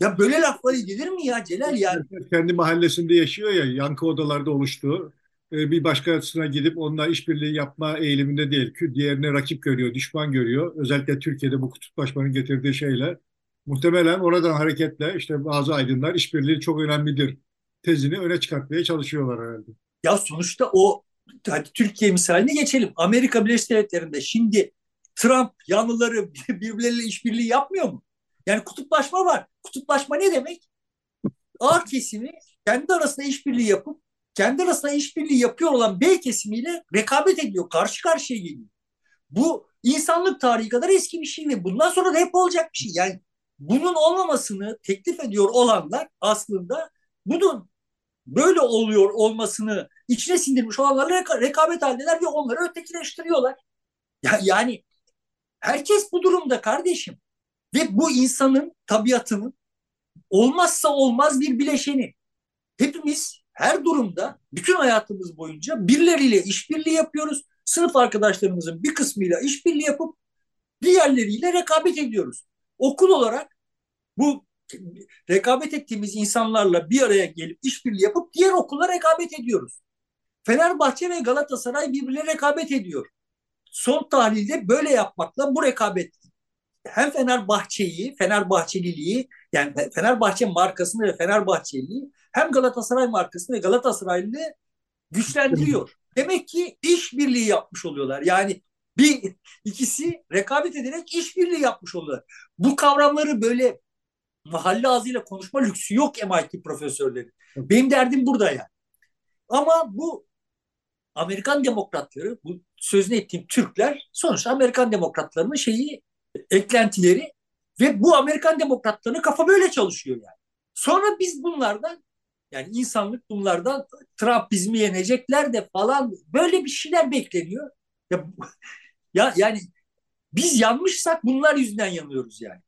ya böyle lafları gelir mi ya Celal yani? Kendi mahallesinde yaşıyor ya yankı odalarda oluştuğu e, bir başkasına gidip onunla işbirliği yapma eğiliminde değil. Diğerine rakip görüyor, düşman görüyor. Özellikle Türkiye'de bu kutuplaşmanın getirdiği şeyle. Muhtemelen oradan hareketle işte bazı aydınlar işbirliği çok önemlidir tezini öne çıkartmaya çalışıyorlar herhalde. Ya sonuçta o hadi Türkiye misaline geçelim. Amerika Birleşik Devletleri'nde şimdi Trump yanlıları birbirleriyle işbirliği yapmıyor mu? Yani kutuplaşma var. Kutuplaşma ne demek? A kesimi kendi arasında işbirliği yapıp kendi arasında işbirliği yapıyor olan B kesimiyle rekabet ediyor. Karşı karşıya geliyor. Bu insanlık tarihi kadar eski bir şey ve bundan sonra da hep olacak bir şey. Yani bunun olmamasını teklif ediyor olanlar aslında bunun böyle oluyor olmasını içine sindirmiş olanlarla reka- rekabet halindeler ve onları ötekileştiriyorlar. Ya, yani herkes bu durumda kardeşim. Ve bu insanın tabiatının olmazsa olmaz bir bileşeni. Hepimiz her durumda bütün hayatımız boyunca birileriyle işbirliği yapıyoruz. Sınıf arkadaşlarımızın bir kısmıyla işbirliği yapıp diğerleriyle rekabet ediyoruz. Okul olarak bu rekabet ettiğimiz insanlarla bir araya gelip işbirliği yapıp diğer okulla rekabet ediyoruz. Fenerbahçe ve Galatasaray birbirine rekabet ediyor. Son tahlilde böyle yapmakla bu rekabet hem Fenerbahçe'yi, Fenerbahçeliliği yani Fenerbahçe markasını ve Fenerbahçeliliği hem Galatasaray markasını ve Galatasaraylılığı güçlendiriyor. Demek ki işbirliği yapmış oluyorlar. Yani bir ikisi rekabet ederek işbirliği yapmış oluyorlar. Bu kavramları böyle mahalle ağzıyla konuşma lüksü yok MIT profesörleri. Benim derdim burada yani. Ama bu Amerikan demokratları, bu sözünü ettiğim Türkler sonuçta Amerikan demokratlarının şeyi eklentileri ve bu Amerikan demokratlarının kafa böyle çalışıyor yani. Sonra biz bunlardan yani insanlık bunlardan Trumpizmi yenecekler de falan böyle bir şeyler bekleniyor. Ya, ya yani biz yanmışsak bunlar yüzünden yanıyoruz yani.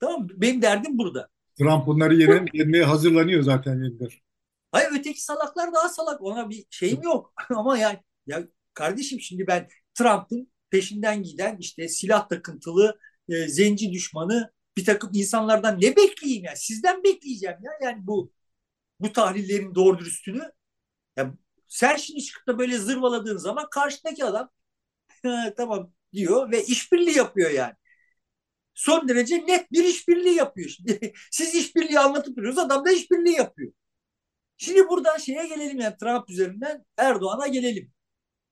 Tamam mı? Benim derdim burada. Trump bunları yenmeye hazırlanıyor zaten yeniden. Hayır öteki salaklar daha salak. Ona bir şeyim yok. Ama yani ya kardeşim şimdi ben Trump'ın peşinden giden işte silah takıntılı e, zenci düşmanı bir takım insanlardan ne bekleyeyim ya? Sizden bekleyeceğim ya. Yani bu bu tahlillerin doğru dürüstünü. Ya sen şimdi çıkıp da böyle zırvaladığın zaman karşıdaki adam tamam diyor ve işbirliği yapıyor yani. Son derece net bir işbirliği yapıyor. Şimdi siz işbirliği anlatıp duruyorsunuz adam da işbirliği yapıyor. Şimdi buradan şeye gelelim yani Trump üzerinden Erdoğan'a gelelim.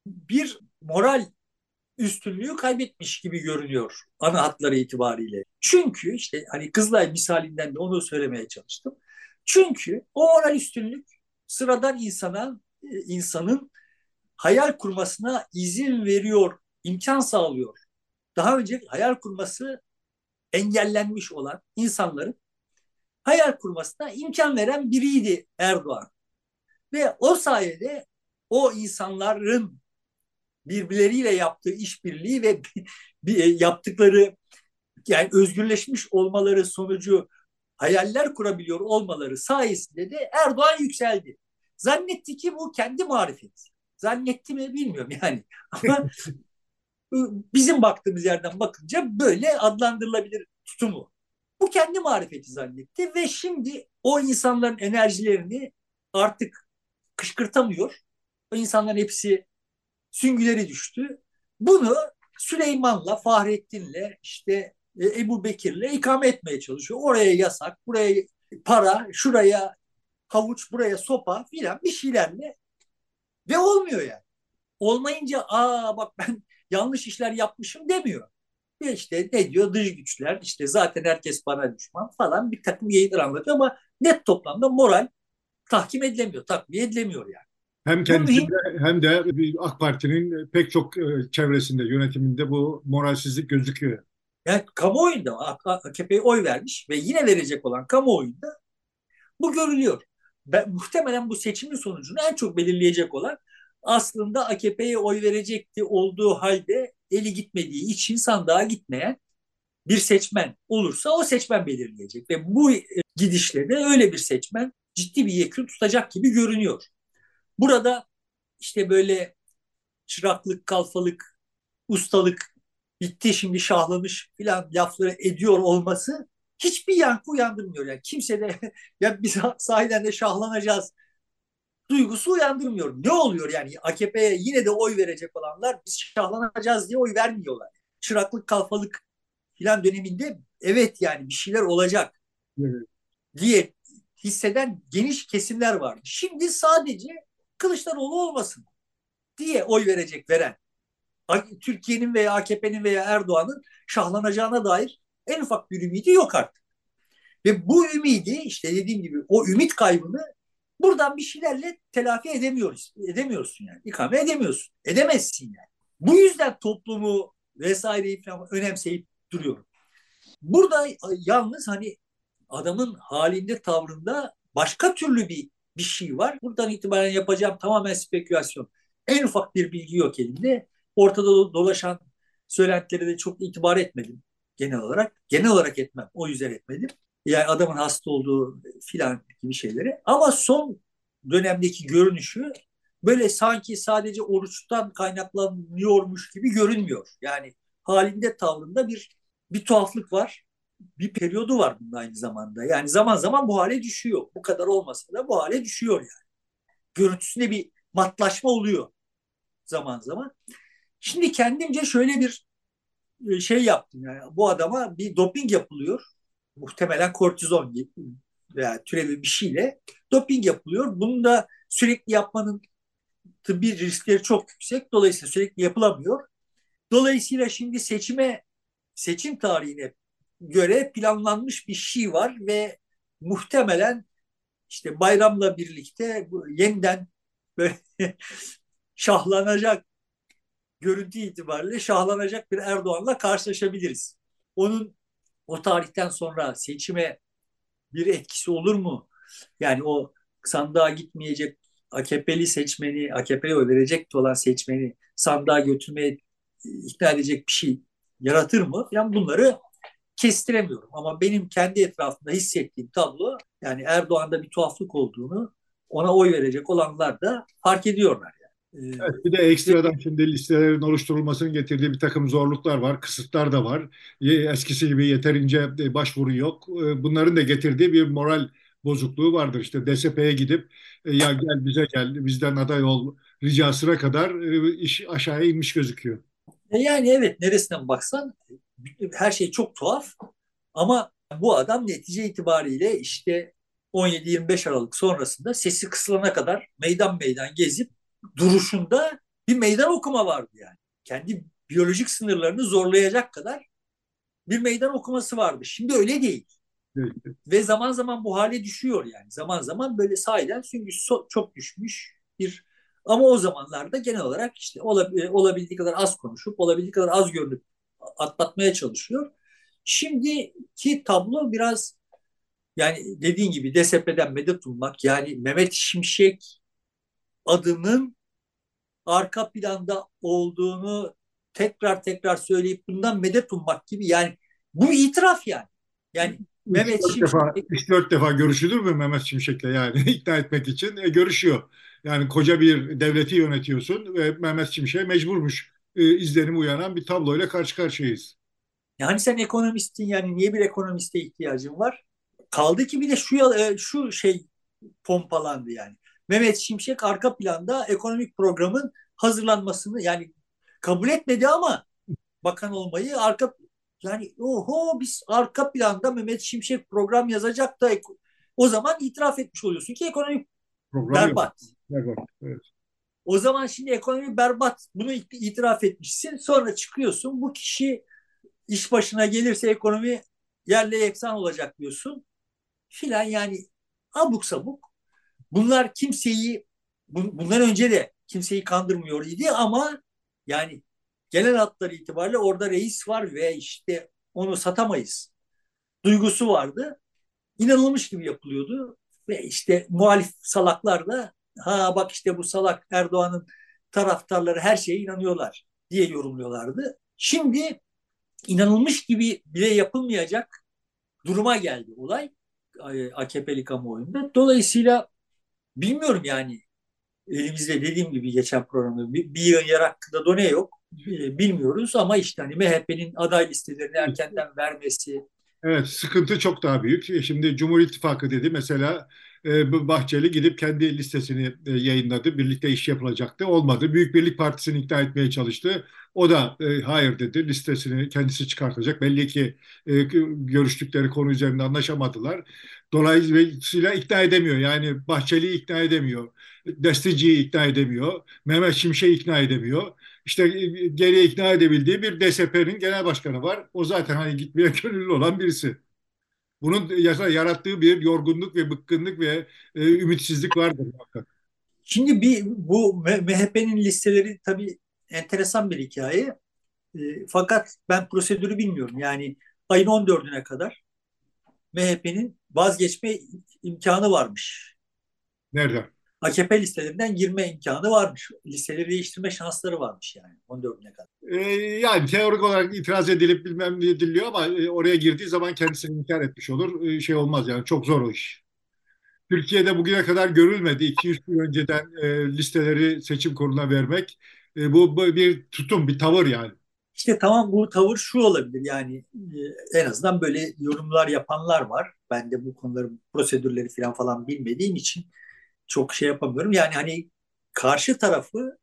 Bir moral üstünlüğü kaybetmiş gibi görünüyor ana hatları itibariyle. Çünkü işte hani Kızılay misalinden de onu söylemeye çalıştım. Çünkü o moral üstünlük sıradan insana e, insanın hayal kurmasına izin veriyor, imkan sağlıyor. Daha önce hayal kurması engellenmiş olan insanların hayal kurmasına imkan veren biriydi Erdoğan. Ve o sayede o insanların birbirleriyle yaptığı işbirliği ve yaptıkları yani özgürleşmiş olmaları sonucu hayaller kurabiliyor olmaları sayesinde de Erdoğan yükseldi. Zannetti ki bu kendi marifeti. Zannetti mi bilmiyorum yani. Ama bizim baktığımız yerden bakınca böyle adlandırılabilir tutumu. Bu kendi marifeti zannetti ve şimdi o insanların enerjilerini artık kışkırtamıyor. O insanların hepsi süngüleri düştü. Bunu Süleyman'la, Fahrettin'le, işte e, Ebu Bekir'le ikame etmeye çalışıyor. Oraya yasak, buraya para, şuraya havuç, buraya sopa filan bir şeylerle ve olmuyor yani. Olmayınca aa bak ben yanlış işler yapmışım demiyor. Ve işte ne diyor dış güçler işte zaten herkes bana düşman falan bir takım yayınlar anlatıyor ama net toplamda moral tahkim edilemiyor, takviye edilemiyor yani. Hem kendisinde hem de AK Parti'nin pek çok e, çevresinde, yönetiminde bu moralsizlik gözüküyor. Yani kamuoyunda AKP'ye oy vermiş ve yine verecek olan kamuoyunda bu görülüyor. Ben, muhtemelen bu seçimin sonucunu en çok belirleyecek olan aslında AKP'ye oy verecekti olduğu halde eli gitmediği için sandığa gitmeyen bir seçmen olursa o seçmen belirleyecek. Ve bu e, gidişle de öyle bir seçmen ciddi bir yekün tutacak gibi görünüyor. Burada işte böyle çıraklık, kalfalık, ustalık bitti şimdi şahlamış filan lafları ediyor olması hiçbir yankı uyandırmıyor. Yani kimse de ya biz sahiden de şahlanacağız duygusu uyandırmıyor. Ne oluyor yani AKP'ye yine de oy verecek olanlar biz şahlanacağız diye oy vermiyorlar. Çıraklık, kalfalık filan döneminde evet yani bir şeyler olacak evet. diye hisseden geniş kesimler vardı. Şimdi sadece Kılıçdaroğlu olmasın diye oy verecek veren Türkiye'nin veya AKP'nin veya Erdoğan'ın şahlanacağına dair en ufak bir ümidi yok artık. Ve bu ümidi işte dediğim gibi o ümit kaybını buradan bir şeylerle telafi edemiyoruz. Edemiyorsun yani. İkame edemiyorsun. Edemezsin yani. Bu yüzden toplumu vesaireyi falan önemseyip duruyorum. Burada yalnız hani adamın halinde tavrında başka türlü bir bir şey var. Buradan itibaren yapacağım tamamen spekülasyon. En ufak bir bilgi yok elimde. Ortada dolaşan söylentilere de çok itibar etmedim genel olarak. Genel olarak etmem. O yüzden etmedim. Yani adamın hasta olduğu filan gibi şeyleri. Ama son dönemdeki görünüşü böyle sanki sadece oruçtan kaynaklanıyormuş gibi görünmüyor. Yani halinde tavrında bir bir tuhaflık var. Bir periyodu var bunun aynı zamanda. Yani zaman zaman bu hale düşüyor. Bu kadar olmasa da bu hale düşüyor yani. Görüntüsünde bir matlaşma oluyor zaman zaman. Şimdi kendimce şöyle bir e, şey yaptım. Yani bu adama bir doping yapılıyor. Muhtemelen kortizon veya türevi bir şeyle doping yapılıyor. Bunu da sürekli yapmanın tıbbi riskleri çok yüksek. Dolayısıyla sürekli yapılamıyor. Dolayısıyla şimdi seçime seçim tarihine göre planlanmış bir şey var ve muhtemelen işte bayramla birlikte yeniden böyle şahlanacak görüntü itibariyle şahlanacak bir Erdoğan'la karşılaşabiliriz. Onun o tarihten sonra seçime bir etkisi olur mu? Yani o sandığa gitmeyecek AKP'li seçmeni, AKP'ye oy verecek olan seçmeni sandığa götürmeye ikna edecek bir şey yaratır mı? Yani bunları kestiremiyorum. Ama benim kendi etrafımda hissettiğim tablo yani Erdoğan'da bir tuhaflık olduğunu ona oy verecek olanlar da fark ediyorlar. Evet, bir de ekstradan şimdi listelerin oluşturulmasının getirdiği bir takım zorluklar var, kısıtlar da var. Eskisi gibi yeterince e, başvuru yok. E, bunların da getirdiği bir moral bozukluğu vardır. İşte DSP'ye gidip e, ya gel bize gel, bizden aday ol ricasına kadar iş aşağıya inmiş gözüküyor. Yani evet neresinden baksan her şey çok tuhaf ama bu adam netice itibariyle işte 17-25 Aralık sonrasında sesi kısılana kadar meydan meydan gezip duruşunda bir meydan okuma vardı yani. Kendi biyolojik sınırlarını zorlayacak kadar bir meydan okuması vardı. Şimdi öyle değil. Ve zaman zaman bu hale düşüyor yani. Zaman zaman böyle sahiden süngüsü çok düşmüş bir ama o zamanlarda genel olarak işte olabildiği kadar az konuşup olabildiği kadar az görünüp atlatmaya çalışıyor. Şimdiki tablo biraz yani dediğin gibi DSP'den medet ummak yani Mehmet Şimşek adının arka planda olduğunu tekrar tekrar söyleyip bundan medet ummak gibi yani bu itiraf yani. Yani Mehmet Şimşek... Defa, 3-4 defa görüşülür mü Mehmet Şimşek'le yani ikna etmek için e, görüşüyor. Yani koca bir devleti yönetiyorsun ve Mehmet Şimşek mecburmuş e, izlenim uyanan bir tabloyla karşı karşıyayız. Yani sen ekonomistin yani niye bir ekonomiste ihtiyacın var? Kaldı ki bir de şu e, şu şey pompalandı yani. Mehmet Şimşek arka planda ekonomik programın hazırlanmasını yani kabul etmedi ama bakan olmayı arka yani oho biz arka planda Mehmet Şimşek program yazacak da o zaman itiraf etmiş oluyorsun ki ekonomik program berbat. Berbat. Evet. O zaman şimdi ekonomi berbat. Bunu itiraf etmişsin. Sonra çıkıyorsun bu kişi iş başına gelirse ekonomi yerle yeksan olacak diyorsun filan yani abuk sabuk. Bunlar kimseyi bundan önce de kimseyi kandırmıyor idi ama yani genel hatları itibariyle orada reis var ve işte onu satamayız duygusu vardı. İnanılmış gibi yapılıyordu ve işte muhalif salaklar da ha bak işte bu salak Erdoğan'ın taraftarları her şeye inanıyorlar diye yorumluyorlardı. Şimdi inanılmış gibi bile yapılmayacak duruma geldi olay AKP'li kamuoyunda. Dolayısıyla bilmiyorum yani elimizde dediğim gibi geçen programda bir, bir yığın yer hakkında done yok. Bilmiyoruz ama işte hani MHP'nin aday listelerini erkenden vermesi. Evet sıkıntı çok daha büyük. E, şimdi Cumhur İttifakı dedi mesela e, Bahçeli gidip kendi listesini e, yayınladı. Birlikte iş yapılacaktı. Olmadı. Büyük Birlik Partisi'ni ikna etmeye çalıştı. O da e, hayır dedi. Listesini kendisi çıkartacak. Belli ki e, görüştükleri konu üzerinde anlaşamadılar. Dolayısıyla ikna edemiyor. Yani Bahçeli'yi ikna edemiyor. Destici'yi ikna edemiyor. Mehmet Şimşek'i ikna edemiyor. İşte e, geriye ikna edebildiği bir DSP'nin genel başkanı var. O zaten hani gitmeye gönüllü olan birisi. Bunun yarattığı bir yorgunluk ve bıkkınlık ve e, ümitsizlik vardır muhakkak. Şimdi bir bu MHP'nin listeleri tabii enteresan bir hikaye. E, fakat ben prosedürü bilmiyorum. Yani ayın 14'üne kadar MHP'nin vazgeçme imkanı varmış. Nerede? AKP listelerinden girme imkanı varmış. Listeleri değiştirme şansları varmış yani 14'üne kadar. Ee, yani teorik olarak itiraz edilip bilmem ne ediliyor ama e, oraya girdiği zaman kendisini inkar etmiş olur. Ee, şey olmaz yani çok zor o iş. Türkiye'de bugüne kadar görülmedi. 200 yıl önceden e, listeleri seçim kuruluna vermek. E, bu, bu bir tutum, bir tavır yani. İşte tamam bu tavır şu olabilir yani e, en azından böyle yorumlar yapanlar var. Ben de bu konuların prosedürleri falan falan bilmediğim için çok şey yapamıyorum. Yani hani karşı tarafı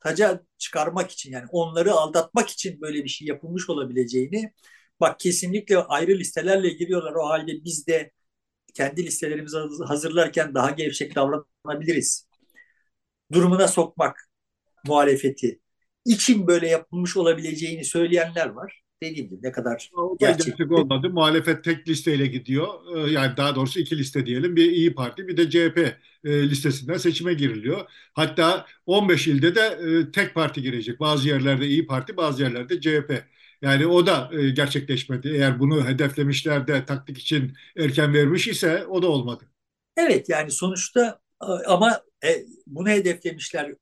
taca çıkarmak için yani onları aldatmak için böyle bir şey yapılmış olabileceğini bak kesinlikle ayrı listelerle giriyorlar o halde biz de kendi listelerimizi hazırlarken daha gevşek davranabiliriz. Durumuna sokmak muhalefeti için böyle yapılmış olabileceğini söyleyenler var. Dediğim gibi ne kadar o gerçek. gerçek olmadı. Muhalefet tek listeyle gidiyor. Ee, yani daha doğrusu iki liste diyelim. Bir İyi Parti bir de CHP e, listesinden seçime giriliyor. Hatta 15 ilde de e, tek parti girecek. Bazı yerlerde İyi Parti, bazı yerlerde CHP. Yani o da e, gerçekleşmedi. Eğer bunu hedeflemişler de taktik için erken vermiş ise o da olmadı. Evet yani sonuçta ama bunu hedeflemişler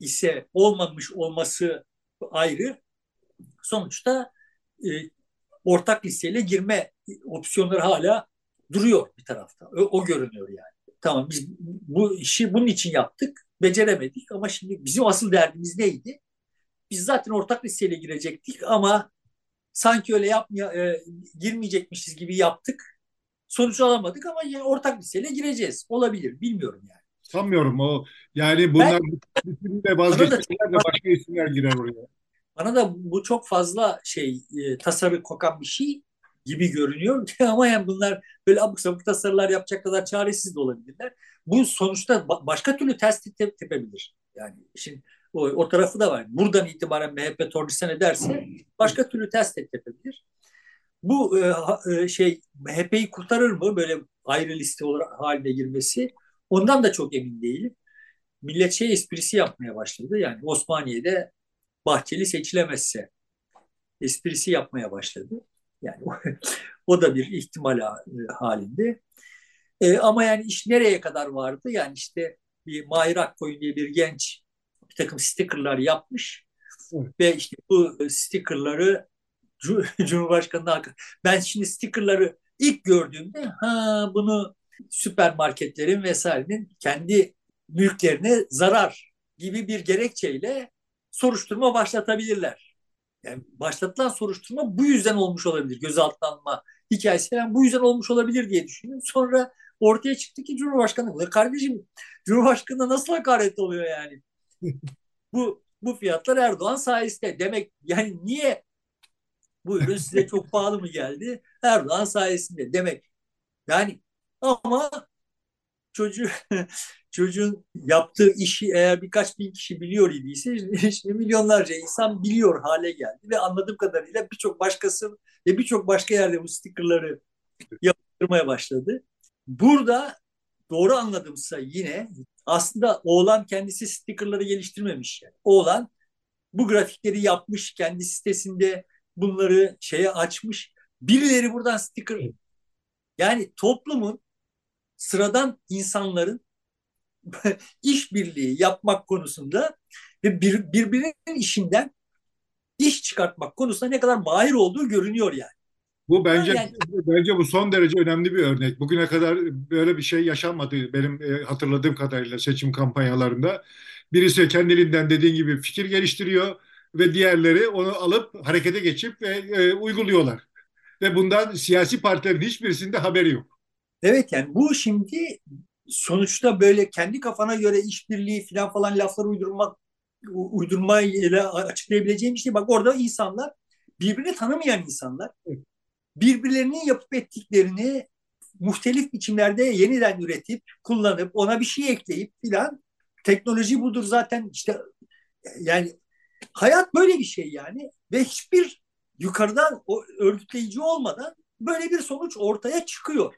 ise olmamış olması ayrı. Sonuçta e, ortak listeyle girme opsiyonları hala duruyor bir tarafta. O, o görünüyor yani. Tamam biz bu işi bunun için yaptık. Beceremedik ama şimdi bizim asıl derdimiz neydi? Biz zaten ortak listeyle girecektik ama sanki öyle yapmaya, e, girmeyecekmişiz gibi yaptık. Sonuç alamadık ama yine ortak listeyle gireceğiz. Olabilir. Bilmiyorum yani. Sanmıyorum o. Yani bunlar bütün de vazgeçtiler de başka isimler girer oraya. Bana da bu çok fazla şey e, tasarı kokan bir şey gibi görünüyor ama yani bunlar böyle abuk sabuk tasarılar yapacak kadar çaresiz de olabilirler. Bu sonuçta ba- başka türlü ters tep tepebilir. Yani işin o, o tarafı da var. Buradan itibaren MHP tornistan ederse başka türlü ters tepebilir. Bu e, e, şey MHP'yi kurtarır mı böyle ayrı liste olarak haline girmesi? Ondan da çok emin değilim. Millet şey esprisi yapmaya başladı. Yani Osmaniye'de Bahçeli seçilemezse esprisi yapmaya başladı. Yani o, da bir ihtimal halinde. E, ama yani iş nereye kadar vardı? Yani işte bir Mahir Akkoyun diye bir genç bir takım stickerlar yapmış. Evet. Ve işte bu stickerları Cumhurbaşkanı'na ben şimdi stickerları ilk gördüğümde ha bunu süpermarketlerin vesairenin kendi mülklerine zarar gibi bir gerekçeyle soruşturma başlatabilirler. Yani başlatılan soruşturma bu yüzden olmuş olabilir. Gözaltına alma hikayesi falan bu yüzden olmuş olabilir diye düşündüm. Sonra ortaya çıktı ki Cumhurbaşkanı kardeşim Cumhurbaşkanı nasıl hakaret oluyor yani? bu bu fiyatlar Erdoğan sayesinde. Demek yani niye bu ürün size çok pahalı mı geldi? Erdoğan sayesinde demek. Yani ama çocuğu çocuğun yaptığı işi eğer birkaç bin kişi biliyor idiyse şimdi milyonlarca insan biliyor hale geldi ve anladığım kadarıyla birçok başkası ve birçok başka yerde bu stickerları yaptırmaya başladı. Burada doğru anladımsa yine aslında oğlan kendisi stickerları geliştirmemiş. Yani. Oğlan bu grafikleri yapmış, kendi sitesinde bunları şeye açmış. Birileri buradan sticker yani toplumun sıradan insanların işbirliği yapmak konusunda ve bir, birbirinin işinden iş çıkartmak konusunda ne kadar mahir olduğu görünüyor yani. Bu bence yani, bence bu son derece önemli bir örnek. Bugüne kadar böyle bir şey yaşanmadı benim e, hatırladığım kadarıyla seçim kampanyalarında. Birisi kendiliğinden dediğin gibi fikir geliştiriyor ve diğerleri onu alıp harekete geçip ve e, uyguluyorlar. Ve bundan siyasi partilerin hiçbirisinde haberi yok. Evet yani bu şimdi sonuçta böyle kendi kafana göre işbirliği falan falan laflar uydurmak uydurmayla açıklayabileceğim bir şey. Bak orada insanlar birbirini tanımayan insanlar birbirlerinin yapıp ettiklerini muhtelif biçimlerde yeniden üretip kullanıp ona bir şey ekleyip filan teknoloji budur zaten işte yani hayat böyle bir şey yani ve hiçbir yukarıdan o örgütleyici olmadan böyle bir sonuç ortaya çıkıyor.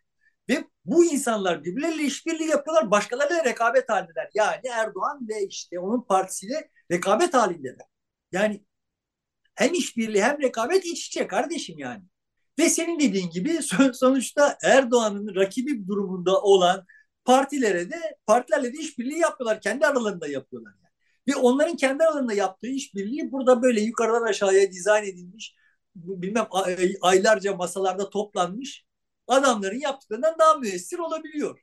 Ve bu insanlar birbirleriyle işbirliği yapıyorlar, başkalarıyla rekabet halindeler. Yani Erdoğan ve işte onun partisiyle rekabet halindeler. Yani hem işbirliği hem rekabet iç içe kardeşim yani. Ve senin dediğin gibi sonuçta Erdoğan'ın rakibi durumunda olan partilere de partilerle de işbirliği yapıyorlar. Kendi aralarında yapıyorlar. Yani. Ve onların kendi aralarında yaptığı işbirliği burada böyle yukarıdan aşağıya dizayn edilmiş bilmem aylarca masalarda toplanmış adamların yaptıklarından daha müessir olabiliyor.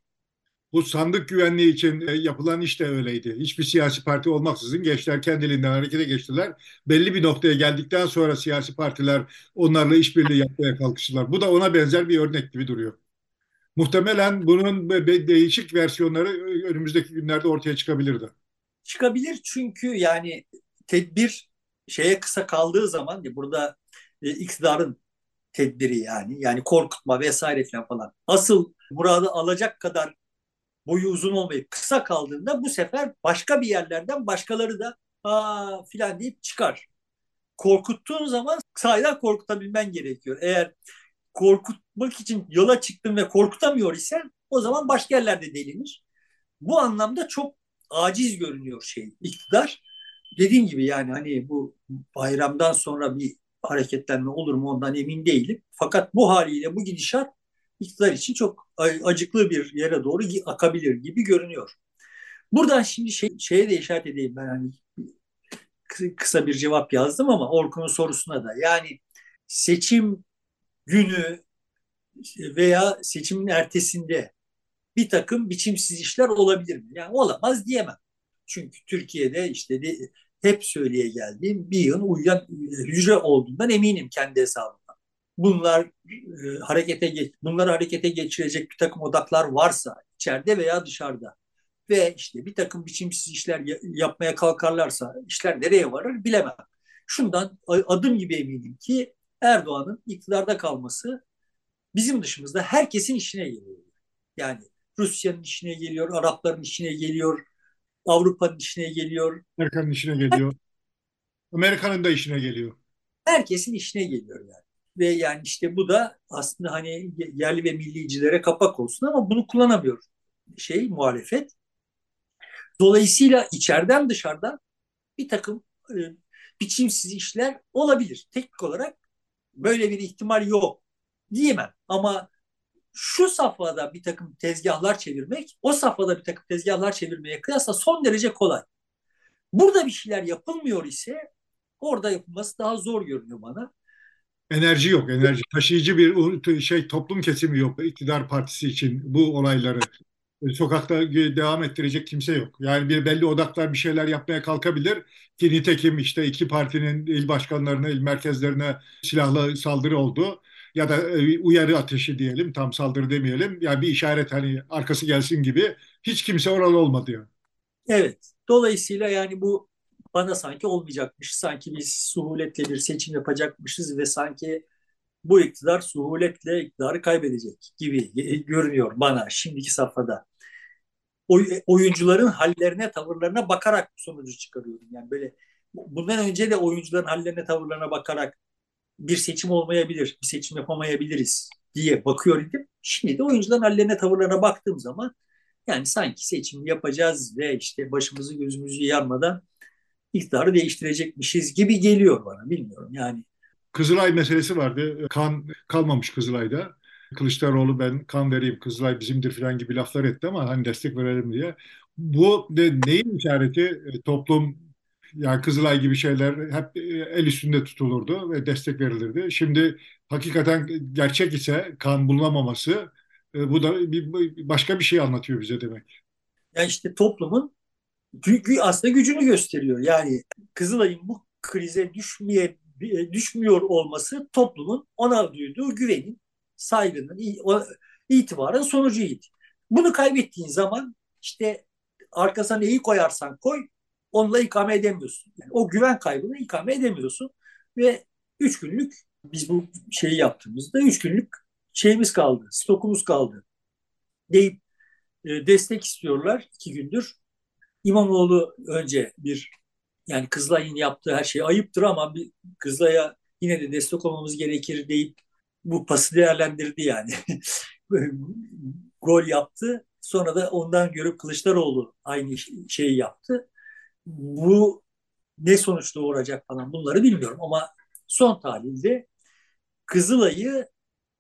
Bu sandık güvenliği için e, yapılan iş de öyleydi. Hiçbir siyasi parti olmaksızın gençler kendiliğinden harekete geçtiler. Belli bir noktaya geldikten sonra siyasi partiler onlarla işbirliği yapmaya kalkıştılar. Bu da ona benzer bir örnek gibi duruyor. Muhtemelen bunun değişik versiyonları e, önümüzdeki günlerde ortaya çıkabilirdi. Çıkabilir çünkü yani tedbir şeye kısa kaldığı zaman burada e, iktidarın tedbiri yani. Yani korkutma vesaire falan. Asıl muradı alacak kadar boyu uzun olmayıp kısa kaldığında bu sefer başka bir yerlerden başkaları da aa filan deyip çıkar. Korkuttuğun zaman sahiden korkutabilmen gerekiyor. Eğer korkutmak için yola çıktın ve korkutamıyor isen o zaman başka yerlerde delinir. Bu anlamda çok aciz görünüyor şey iktidar. Dediğim gibi yani hani bu bayramdan sonra bir hareketlenme olur mu ondan emin değilim. Fakat bu haliyle bu gidişat iktidar için çok acıklı bir yere doğru akabilir gibi görünüyor. Buradan şimdi şey, şeye de işaret edeyim ben hani kısa bir cevap yazdım ama Orkun'un sorusuna da yani seçim günü veya seçimin ertesinde bir takım biçimsiz işler olabilir mi? Yani olamaz diyemem. Çünkü Türkiye'de işte hep söyleye geldiğim bir yığın uyuyan hücre olduğundan eminim kendi hesabımdan. Bunlar e, harekete geç, bunları harekete geçirecek bir takım odaklar varsa içeride veya dışarıda ve işte bir takım biçimsiz işler yapmaya kalkarlarsa işler nereye varır bilemem. Şundan adım gibi eminim ki Erdoğan'ın iktidarda kalması bizim dışımızda herkesin işine geliyor. Yani Rusya'nın işine geliyor, Arapların işine geliyor, Avrupa'nın işine geliyor. Amerika'nın işine geliyor. Amerika'nın da işine geliyor. Herkesin işine geliyor yani. Ve yani işte bu da aslında hani yerli ve millicilere kapak olsun ama bunu kullanamıyor şey muhalefet. Dolayısıyla içeriden dışarıdan bir takım e, biçimsiz işler olabilir. Teknik olarak böyle bir ihtimal yok diyemem. Ama şu safhada bir takım tezgahlar çevirmek o safhada bir takım tezgahlar çevirmeye kıyasla son derece kolay. Burada bir şeyler yapılmıyor ise orada yapılması daha zor görünüyor bana. Enerji yok, enerji. Taşıyıcı bir şey toplum kesimi yok iktidar partisi için bu olayları. Sokakta devam ettirecek kimse yok. Yani bir belli odaklar bir şeyler yapmaya kalkabilir ki nitekim işte iki partinin il başkanlarına, il merkezlerine silahlı saldırı oldu ya da e, uyarı ateşi diyelim tam saldırı demeyelim yani bir işaret hani arkası gelsin gibi hiç kimse oralı olmadı yani. Evet. Dolayısıyla yani bu bana sanki olmayacakmış. Sanki biz suhuletle bir seçim yapacakmışız ve sanki bu iktidar suhuletle iktidarı kaybedecek gibi görünüyor bana şimdiki safhada. oyuncuların hallerine, tavırlarına bakarak sonucu çıkarıyorum. Yani böyle bundan önce de oyuncuların hallerine, tavırlarına bakarak bir seçim olmayabilir, bir seçim yapamayabiliriz diye bakıyor idim. Şimdi de oyuncuların hallerine, tavırlarına baktığım zaman yani sanki seçim yapacağız ve işte başımızı gözümüzü yanmadan iktidarı değiştirecekmişiz gibi geliyor bana. Bilmiyorum yani. Kızılay meselesi vardı. Kan kalmamış Kızılay'da. Kılıçdaroğlu ben kan vereyim Kızılay bizimdir falan gibi laflar etti ama hani destek verelim diye. Bu de neyin işareti? E, toplum yani Kızılay gibi şeyler hep e, el üstünde tutulurdu ve destek verilirdi. Şimdi hakikaten gerçek ise kan bulunamaması e, bu da bir, başka bir şey anlatıyor bize demek. Yani işte toplumun aslında gücünü gösteriyor. Yani Kızılay'ın bu krize düşmeye düşmüyor olması toplumun ona duyduğu güvenin, saygının, itibarın sonucuydu. Bunu kaybettiğin zaman işte arkasına neyi koyarsan koy onunla ikame edemiyorsun. Yani o güven kaybını ikame edemiyorsun ve üç günlük biz bu şeyi yaptığımızda üç günlük şeyimiz kaldı, stokumuz kaldı deyip e, destek istiyorlar iki gündür. İmamoğlu önce bir yani Kızılay'ın yaptığı her şey ayıptır ama bir Kızılay'a yine de destek olmamız gerekir deyip bu pası değerlendirdi yani. Gol yaptı. Sonra da ondan görüp Kılıçdaroğlu aynı şeyi yaptı. Bu ne sonuç doğuracak falan bunları bilmiyorum ama son tahlilde Kızılay'ı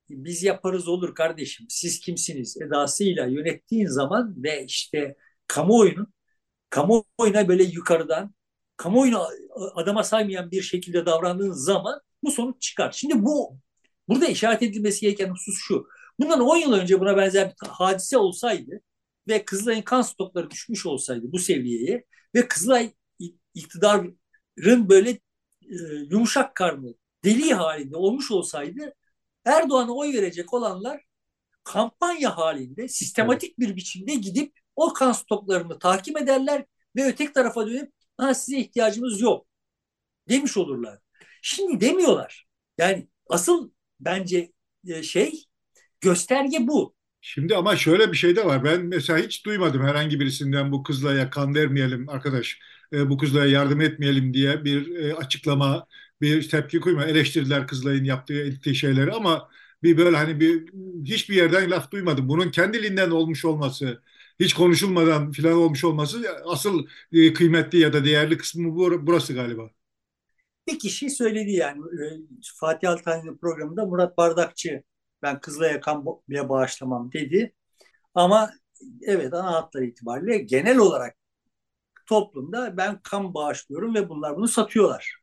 biz yaparız olur kardeşim siz kimsiniz edasıyla yönettiğin zaman ve işte kamuoyunun kamuoyuna böyle yukarıdan kamuoyunu adama saymayan bir şekilde davrandığın zaman bu sonuç çıkar. Şimdi bu burada işaret edilmesi gereken husus şu. Bundan 10 yıl önce buna benzer bir hadise olsaydı ve Kızılay'ın kan stokları düşmüş olsaydı bu seviyeye ve Kızılay iktidarın böyle e, yumuşak karnı deli halinde olmuş olsaydı Erdoğan'a oy verecek olanlar kampanya halinde sistematik bir biçimde gidip o kan stoklarını takip ederler ve öteki tarafa dönüp ha, size ihtiyacımız yok demiş olurlar. Şimdi demiyorlar. Yani asıl bence e, şey gösterge bu. Şimdi ama şöyle bir şey de var. Ben mesela hiç duymadım herhangi birisinden bu kızlaya kan vermeyelim arkadaş, e, bu kızlaya yardım etmeyelim diye bir e, açıklama, bir tepki koyma. Eleştirdiler kızlayın yaptığı ettiği şeyleri ama bir böyle hani bir hiçbir yerden laf duymadım. Bunun kendiliğinden olmuş olması, hiç konuşulmadan filan olmuş olması asıl e, kıymetli ya da değerli kısmı burası galiba. Bir kişi söyledi yani Fatih Altaylı'nın programında Murat Bardakçı ben Kızılay'a bağışlamam dedi. Ama evet ana hatlar itibariyle genel olarak toplumda ben kan bağışlıyorum ve bunlar bunu satıyorlar.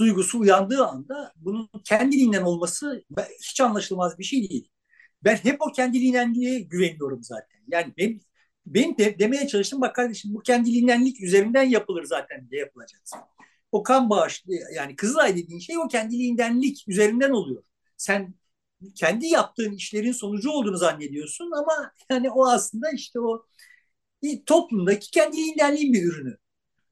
Duygusu uyandığı anda bunun kendiliğinden olması hiç anlaşılmaz bir şey değil. Ben hep o kendiliğindenliğe güveniyorum zaten. Yani benim, benim de, demeye çalıştım bak kardeşim bu kendiliğindenlik üzerinden yapılır zaten diye yapılacak. O kan bağışlı yani Kızılay dediğin şey o kendiliğindenlik üzerinden oluyor. Sen kendi yaptığın işlerin sonucu olduğunu zannediyorsun ama yani o aslında işte o toplumdaki kendiliğindenliğin bir ürünü.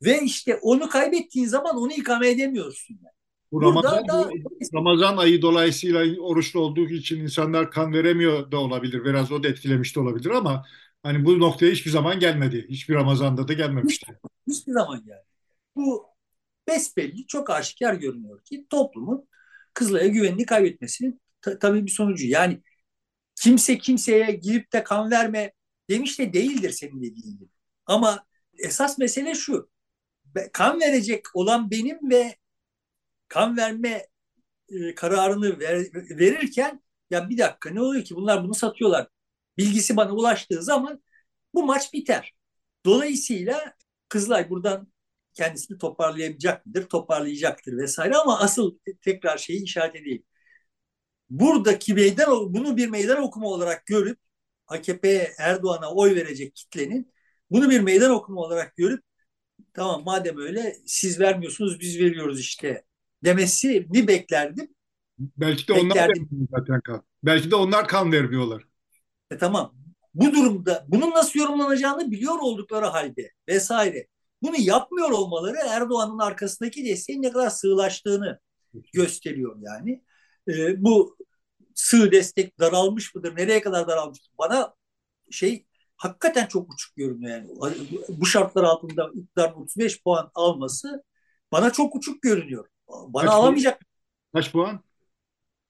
Ve işte onu kaybettiğin zaman onu ikame edemiyorsun. Yani. Bu Ramazan, da, Ramazan ayı dolayısıyla oruçlu olduğu için insanlar kan veremiyor da olabilir. Biraz o da etkilemiş de olabilir ama hani bu noktaya hiçbir zaman gelmedi. Hiçbir Ramazan'da da gelmemişti. Hiçbir zaman geldi. Bu besbelli çok aşikar görünüyor ki toplumun Kızılay'a güvenini kaybetmesinin ta- tabii bir sonucu. Yani kimse kimseye girip de kan verme demiş de değildir senin dediğin gibi. Ama esas mesele şu. Kan verecek olan benim ve kan verme e, kararını ver, verirken ya bir dakika ne oluyor ki bunlar bunu satıyorlar. Bilgisi bana ulaştığı zaman bu maç biter. Dolayısıyla Kızılay buradan kendisini toparlayamayacak mıdır? Toparlayacaktır vesaire ama asıl tekrar şeyi işaret edeyim. Buradaki meydan bunu bir meydan okuma olarak görüp AKP Erdoğan'a oy verecek kitlenin bunu bir meydan okuma olarak görüp tamam madem öyle siz vermiyorsunuz biz veriyoruz işte demesi bir beklerdim. Belki de onlar vermiyor zaten kan. Belki de onlar kan vermiyorlar. E tamam. Bu durumda bunun nasıl yorumlanacağını biliyor oldukları halde vesaire. Bunu yapmıyor olmaları Erdoğan'ın arkasındaki desteğin ne kadar sığlaştığını gösteriyor yani. E, bu sığ destek daralmış mıdır? Nereye kadar daralmış? Bana şey hakikaten çok uçuk görünüyor yani. Bu şartlar altında iktidarın 35 puan alması bana çok uçuk görünüyor. Bana Kaç alamayacak. Kaç puan?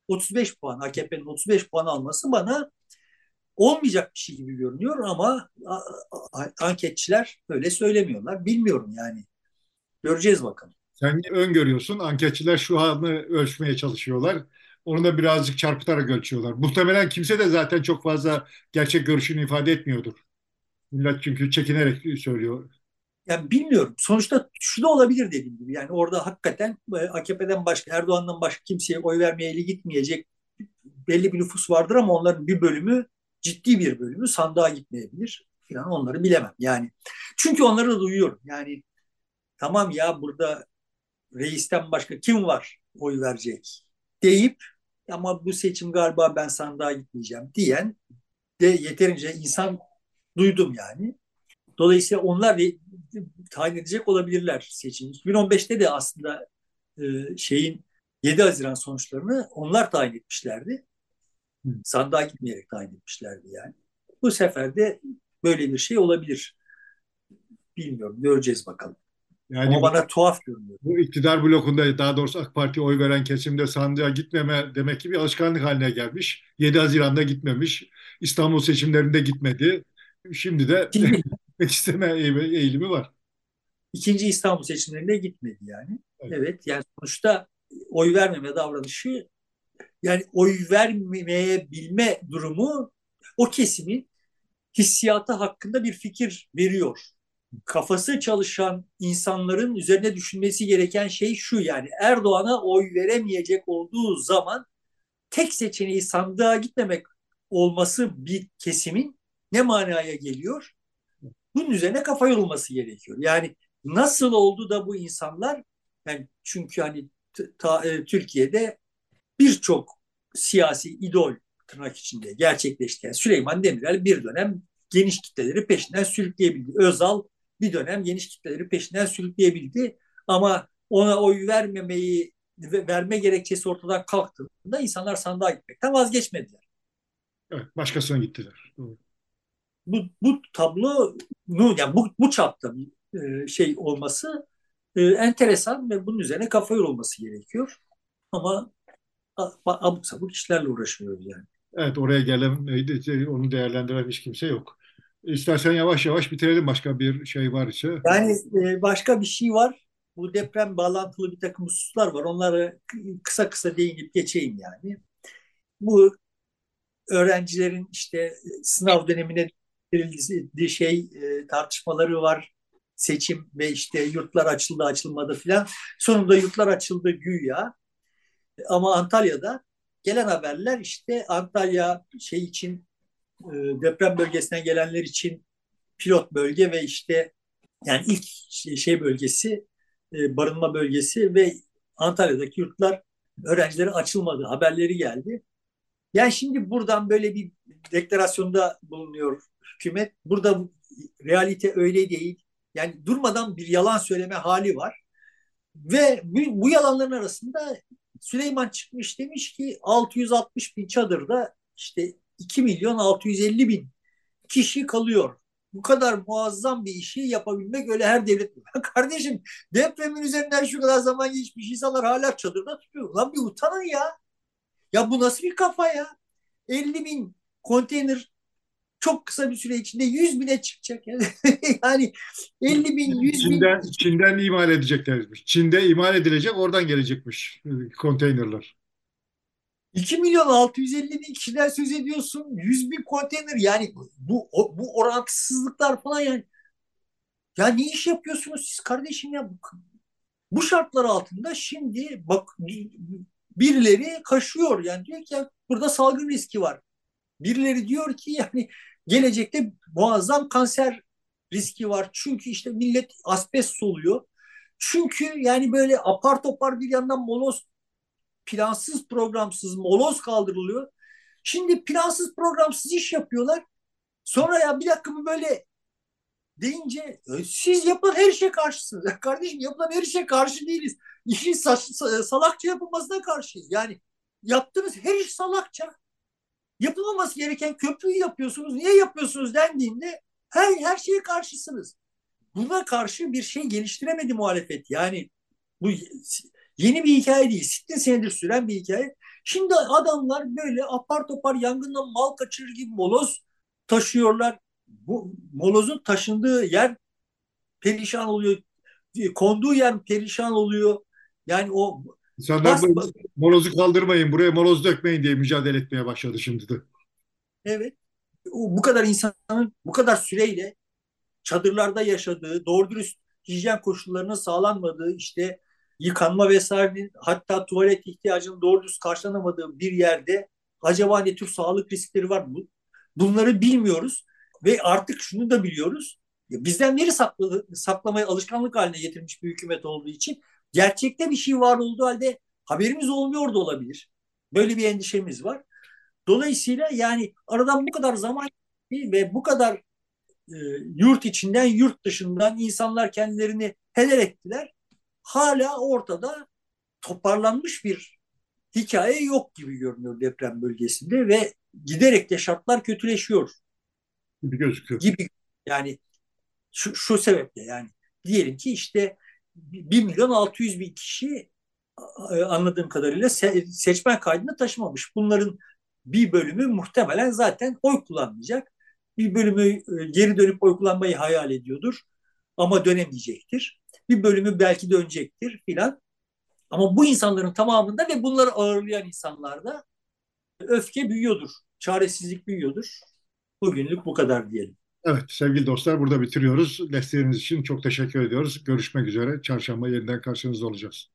35 puan. AKP'nin 35 puan alması bana olmayacak bir şey gibi görünüyor ama anketçiler öyle söylemiyorlar. Bilmiyorum yani. Göreceğiz bakalım. Sen öngörüyorsun. Anketçiler şu anı ölçmeye çalışıyorlar. Onu da birazcık çarpıtarak ölçüyorlar. Muhtemelen kimse de zaten çok fazla gerçek görüşünü ifade etmiyordur. Millet çünkü çekinerek söylüyor. Yani bilmiyorum. Sonuçta şu da olabilir dediğim gibi. Yani orada hakikaten e, AKP'den başka, Erdoğan'dan başka kimseye oy vermeye eli gitmeyecek belli bir nüfus vardır ama onların bir bölümü ciddi bir bölümü sandığa gitmeyebilir. Yani onları bilemem. Yani çünkü onları da duyuyorum. Yani tamam ya burada reisten başka kim var oy verecek deyip ama bu seçim galiba ben sandığa gitmeyeceğim diyen de yeterince insan duydum yani. Dolayısıyla onlar de, tayin edecek olabilirler seçim. 2015'te de aslında e, şeyin 7 Haziran sonuçlarını onlar tayin etmişlerdi. Hı. Sandığa gitmeyerek tayin etmişlerdi yani. Bu sefer de böyle bir şey olabilir. Bilmiyorum. Göreceğiz bakalım. Yani Ama bana tuhaf görünüyor. Bu iktidar blokunda daha doğrusu AK Parti'ye oy veren kesimde sandığa gitmeme demek ki bir alışkanlık haline gelmiş. 7 Haziran'da gitmemiş. İstanbul seçimlerinde gitmedi. Şimdi de gitmek isteme eğilimi var. İkinci İstanbul seçimlerinde gitmedi yani. Evet, evet yani sonuçta oy vermeme davranışı yani oy vermeye bilme durumu o kesimin hissiyatı hakkında bir fikir veriyor kafası çalışan insanların üzerine düşünmesi gereken şey şu yani Erdoğan'a oy veremeyecek olduğu zaman tek seçeneği sandığa gitmemek olması bir kesimin ne manaya geliyor? Bunun üzerine kafa yorulması gerekiyor. Yani nasıl oldu da bu insanlar yani çünkü hani ta, e, Türkiye'de birçok siyasi idol tırnak içinde gerçekleşti. Yani Süleyman Demirel bir dönem geniş kitleleri peşinden sürükleyebildi. Özal bir dönem geniş kitleleri peşinden sürükleyebildi. Ama ona oy vermemeyi verme gerekçesi ortadan kalktığında insanlar sandığa gitmekten vazgeçmediler. Evet, başkasına gittiler. Bu, bu tablo yani bu, bu çapta bir e, şey olması e, enteresan ve bunun üzerine kafa yorulması gerekiyor. Ama abuk sabuk işlerle uğraşıyoruz yani. Evet oraya gelen onu değerlendiren hiç kimse yok. İstersen yavaş yavaş bitirelim başka bir şey var ise. Yani e, başka bir şey var. Bu deprem bağlantılı bir takım hususlar var. Onları kısa kısa değinip geçeyim yani. Bu öğrencilerin işte sınav dönemine verildiği şey e, tartışmaları var. Seçim ve işte yurtlar açıldı açılmadı filan. Sonunda yurtlar açıldı güya. Ama Antalya'da gelen haberler işte Antalya şey için e, deprem bölgesinden gelenler için pilot bölge ve işte yani ilk şey bölgesi e, barınma bölgesi ve Antalya'daki yurtlar öğrencilere açılmadı haberleri geldi. Yani şimdi buradan böyle bir deklarasyonda bulunuyor hükümet. Burada realite öyle değil. Yani durmadan bir yalan söyleme hali var. Ve bu, bu yalanların arasında Süleyman çıkmış demiş ki 660 bin çadırda işte 2 milyon 650 bin kişi kalıyor. Bu kadar muazzam bir işi yapabilmek öyle her devlet. Kardeşim depremin üzerinden şu kadar zaman geçmiş insanlar hala çadırda tutuyor. Lan bir utanın ya. Ya bu nasıl bir kafa ya? 50 bin konteyner çok kısa bir süre içinde 100 bine çıkacak. Yani, yani 50 bin, 100 Çin'den, bin. Çin'den imal edeceklermiş. Çin'de imal edilecek oradan gelecekmiş konteynerler. 2 milyon 650 bin kişiden söz ediyorsun. 100 bin konteyner yani bu bu orantısızlıklar falan yani. Ya ne iş yapıyorsunuz siz kardeşim ya? Bu şartlar altında şimdi bak birileri kaşıyor yani diyor ki ya, burada salgın riski var. Birileri diyor ki yani gelecekte muazzam kanser riski var. Çünkü işte millet asbest soluyor. Çünkü yani böyle apar topar bir yandan moloz plansız programsız moloz kaldırılıyor. Şimdi plansız programsız iş yapıyorlar. Sonra ya bir dakika böyle deyince e, siz yapılan her şeye karşısınız. Ya kardeşim yapılan her şeye karşı değiliz. İşin salakça yapılmasına karşıyız. Yani yaptığınız her iş salakça. yapılmaması gereken köprüyü yapıyorsunuz. Niye yapıyorsunuz dendiğinde her, her şeye karşısınız. Buna karşı bir şey geliştiremedi muhalefet. Yani bu yeni bir hikaye değil. Sittin senedir süren bir hikaye. Şimdi adamlar böyle apar topar yangından mal kaçırır gibi moloz taşıyorlar. Bu molozun taşındığı yer perişan oluyor. Konduğu yer perişan oluyor. Yani o İnsanlar bas, molozu kaldırmayın, buraya moloz dökmeyin diye mücadele etmeye başladı şimdi de. Evet. Bu kadar insanın bu kadar süreyle çadırlarda yaşadığı, doğru dürüst hijyen koşullarının sağlanmadığı, işte yıkanma vesairenin hatta tuvalet ihtiyacının doğru dürüst karşılanamadığı bir yerde acaba ne tür sağlık riskleri var? Bunları bilmiyoruz ve artık şunu da biliyoruz. Bizden veri saklı, saklamayı alışkanlık haline getirmiş bir hükümet olduğu için gerçekte bir şey var olduğu halde haberimiz olmuyor da olabilir. Böyle bir endişemiz var. Dolayısıyla yani aradan bu kadar zaman ve bu kadar e, yurt içinden yurt dışından insanlar kendilerini heder ettiler. Hala ortada toparlanmış bir hikaye yok gibi görünüyor deprem bölgesinde ve giderek de şartlar kötüleşiyor gibi gözüküyor. Gibi yani şu, şu sebeple yani diyelim ki işte 1 milyon 600 bin kişi anladığım kadarıyla seçmen kaydını taşımamış. Bunların bir bölümü muhtemelen zaten oy kullanmayacak. Bir bölümü e, geri dönüp oy kullanmayı hayal ediyordur ama dönemeyecektir. Bir bölümü belki dönecektir filan. Ama bu insanların tamamında ve bunları ağırlayan insanlarda öfke büyüyordur, çaresizlik büyüyordur. Bugünlük bu kadar diyelim. Evet sevgili dostlar burada bitiriyoruz. Desteğiniz için çok teşekkür ediyoruz. Görüşmek üzere. Çarşamba yeniden karşınızda olacağız.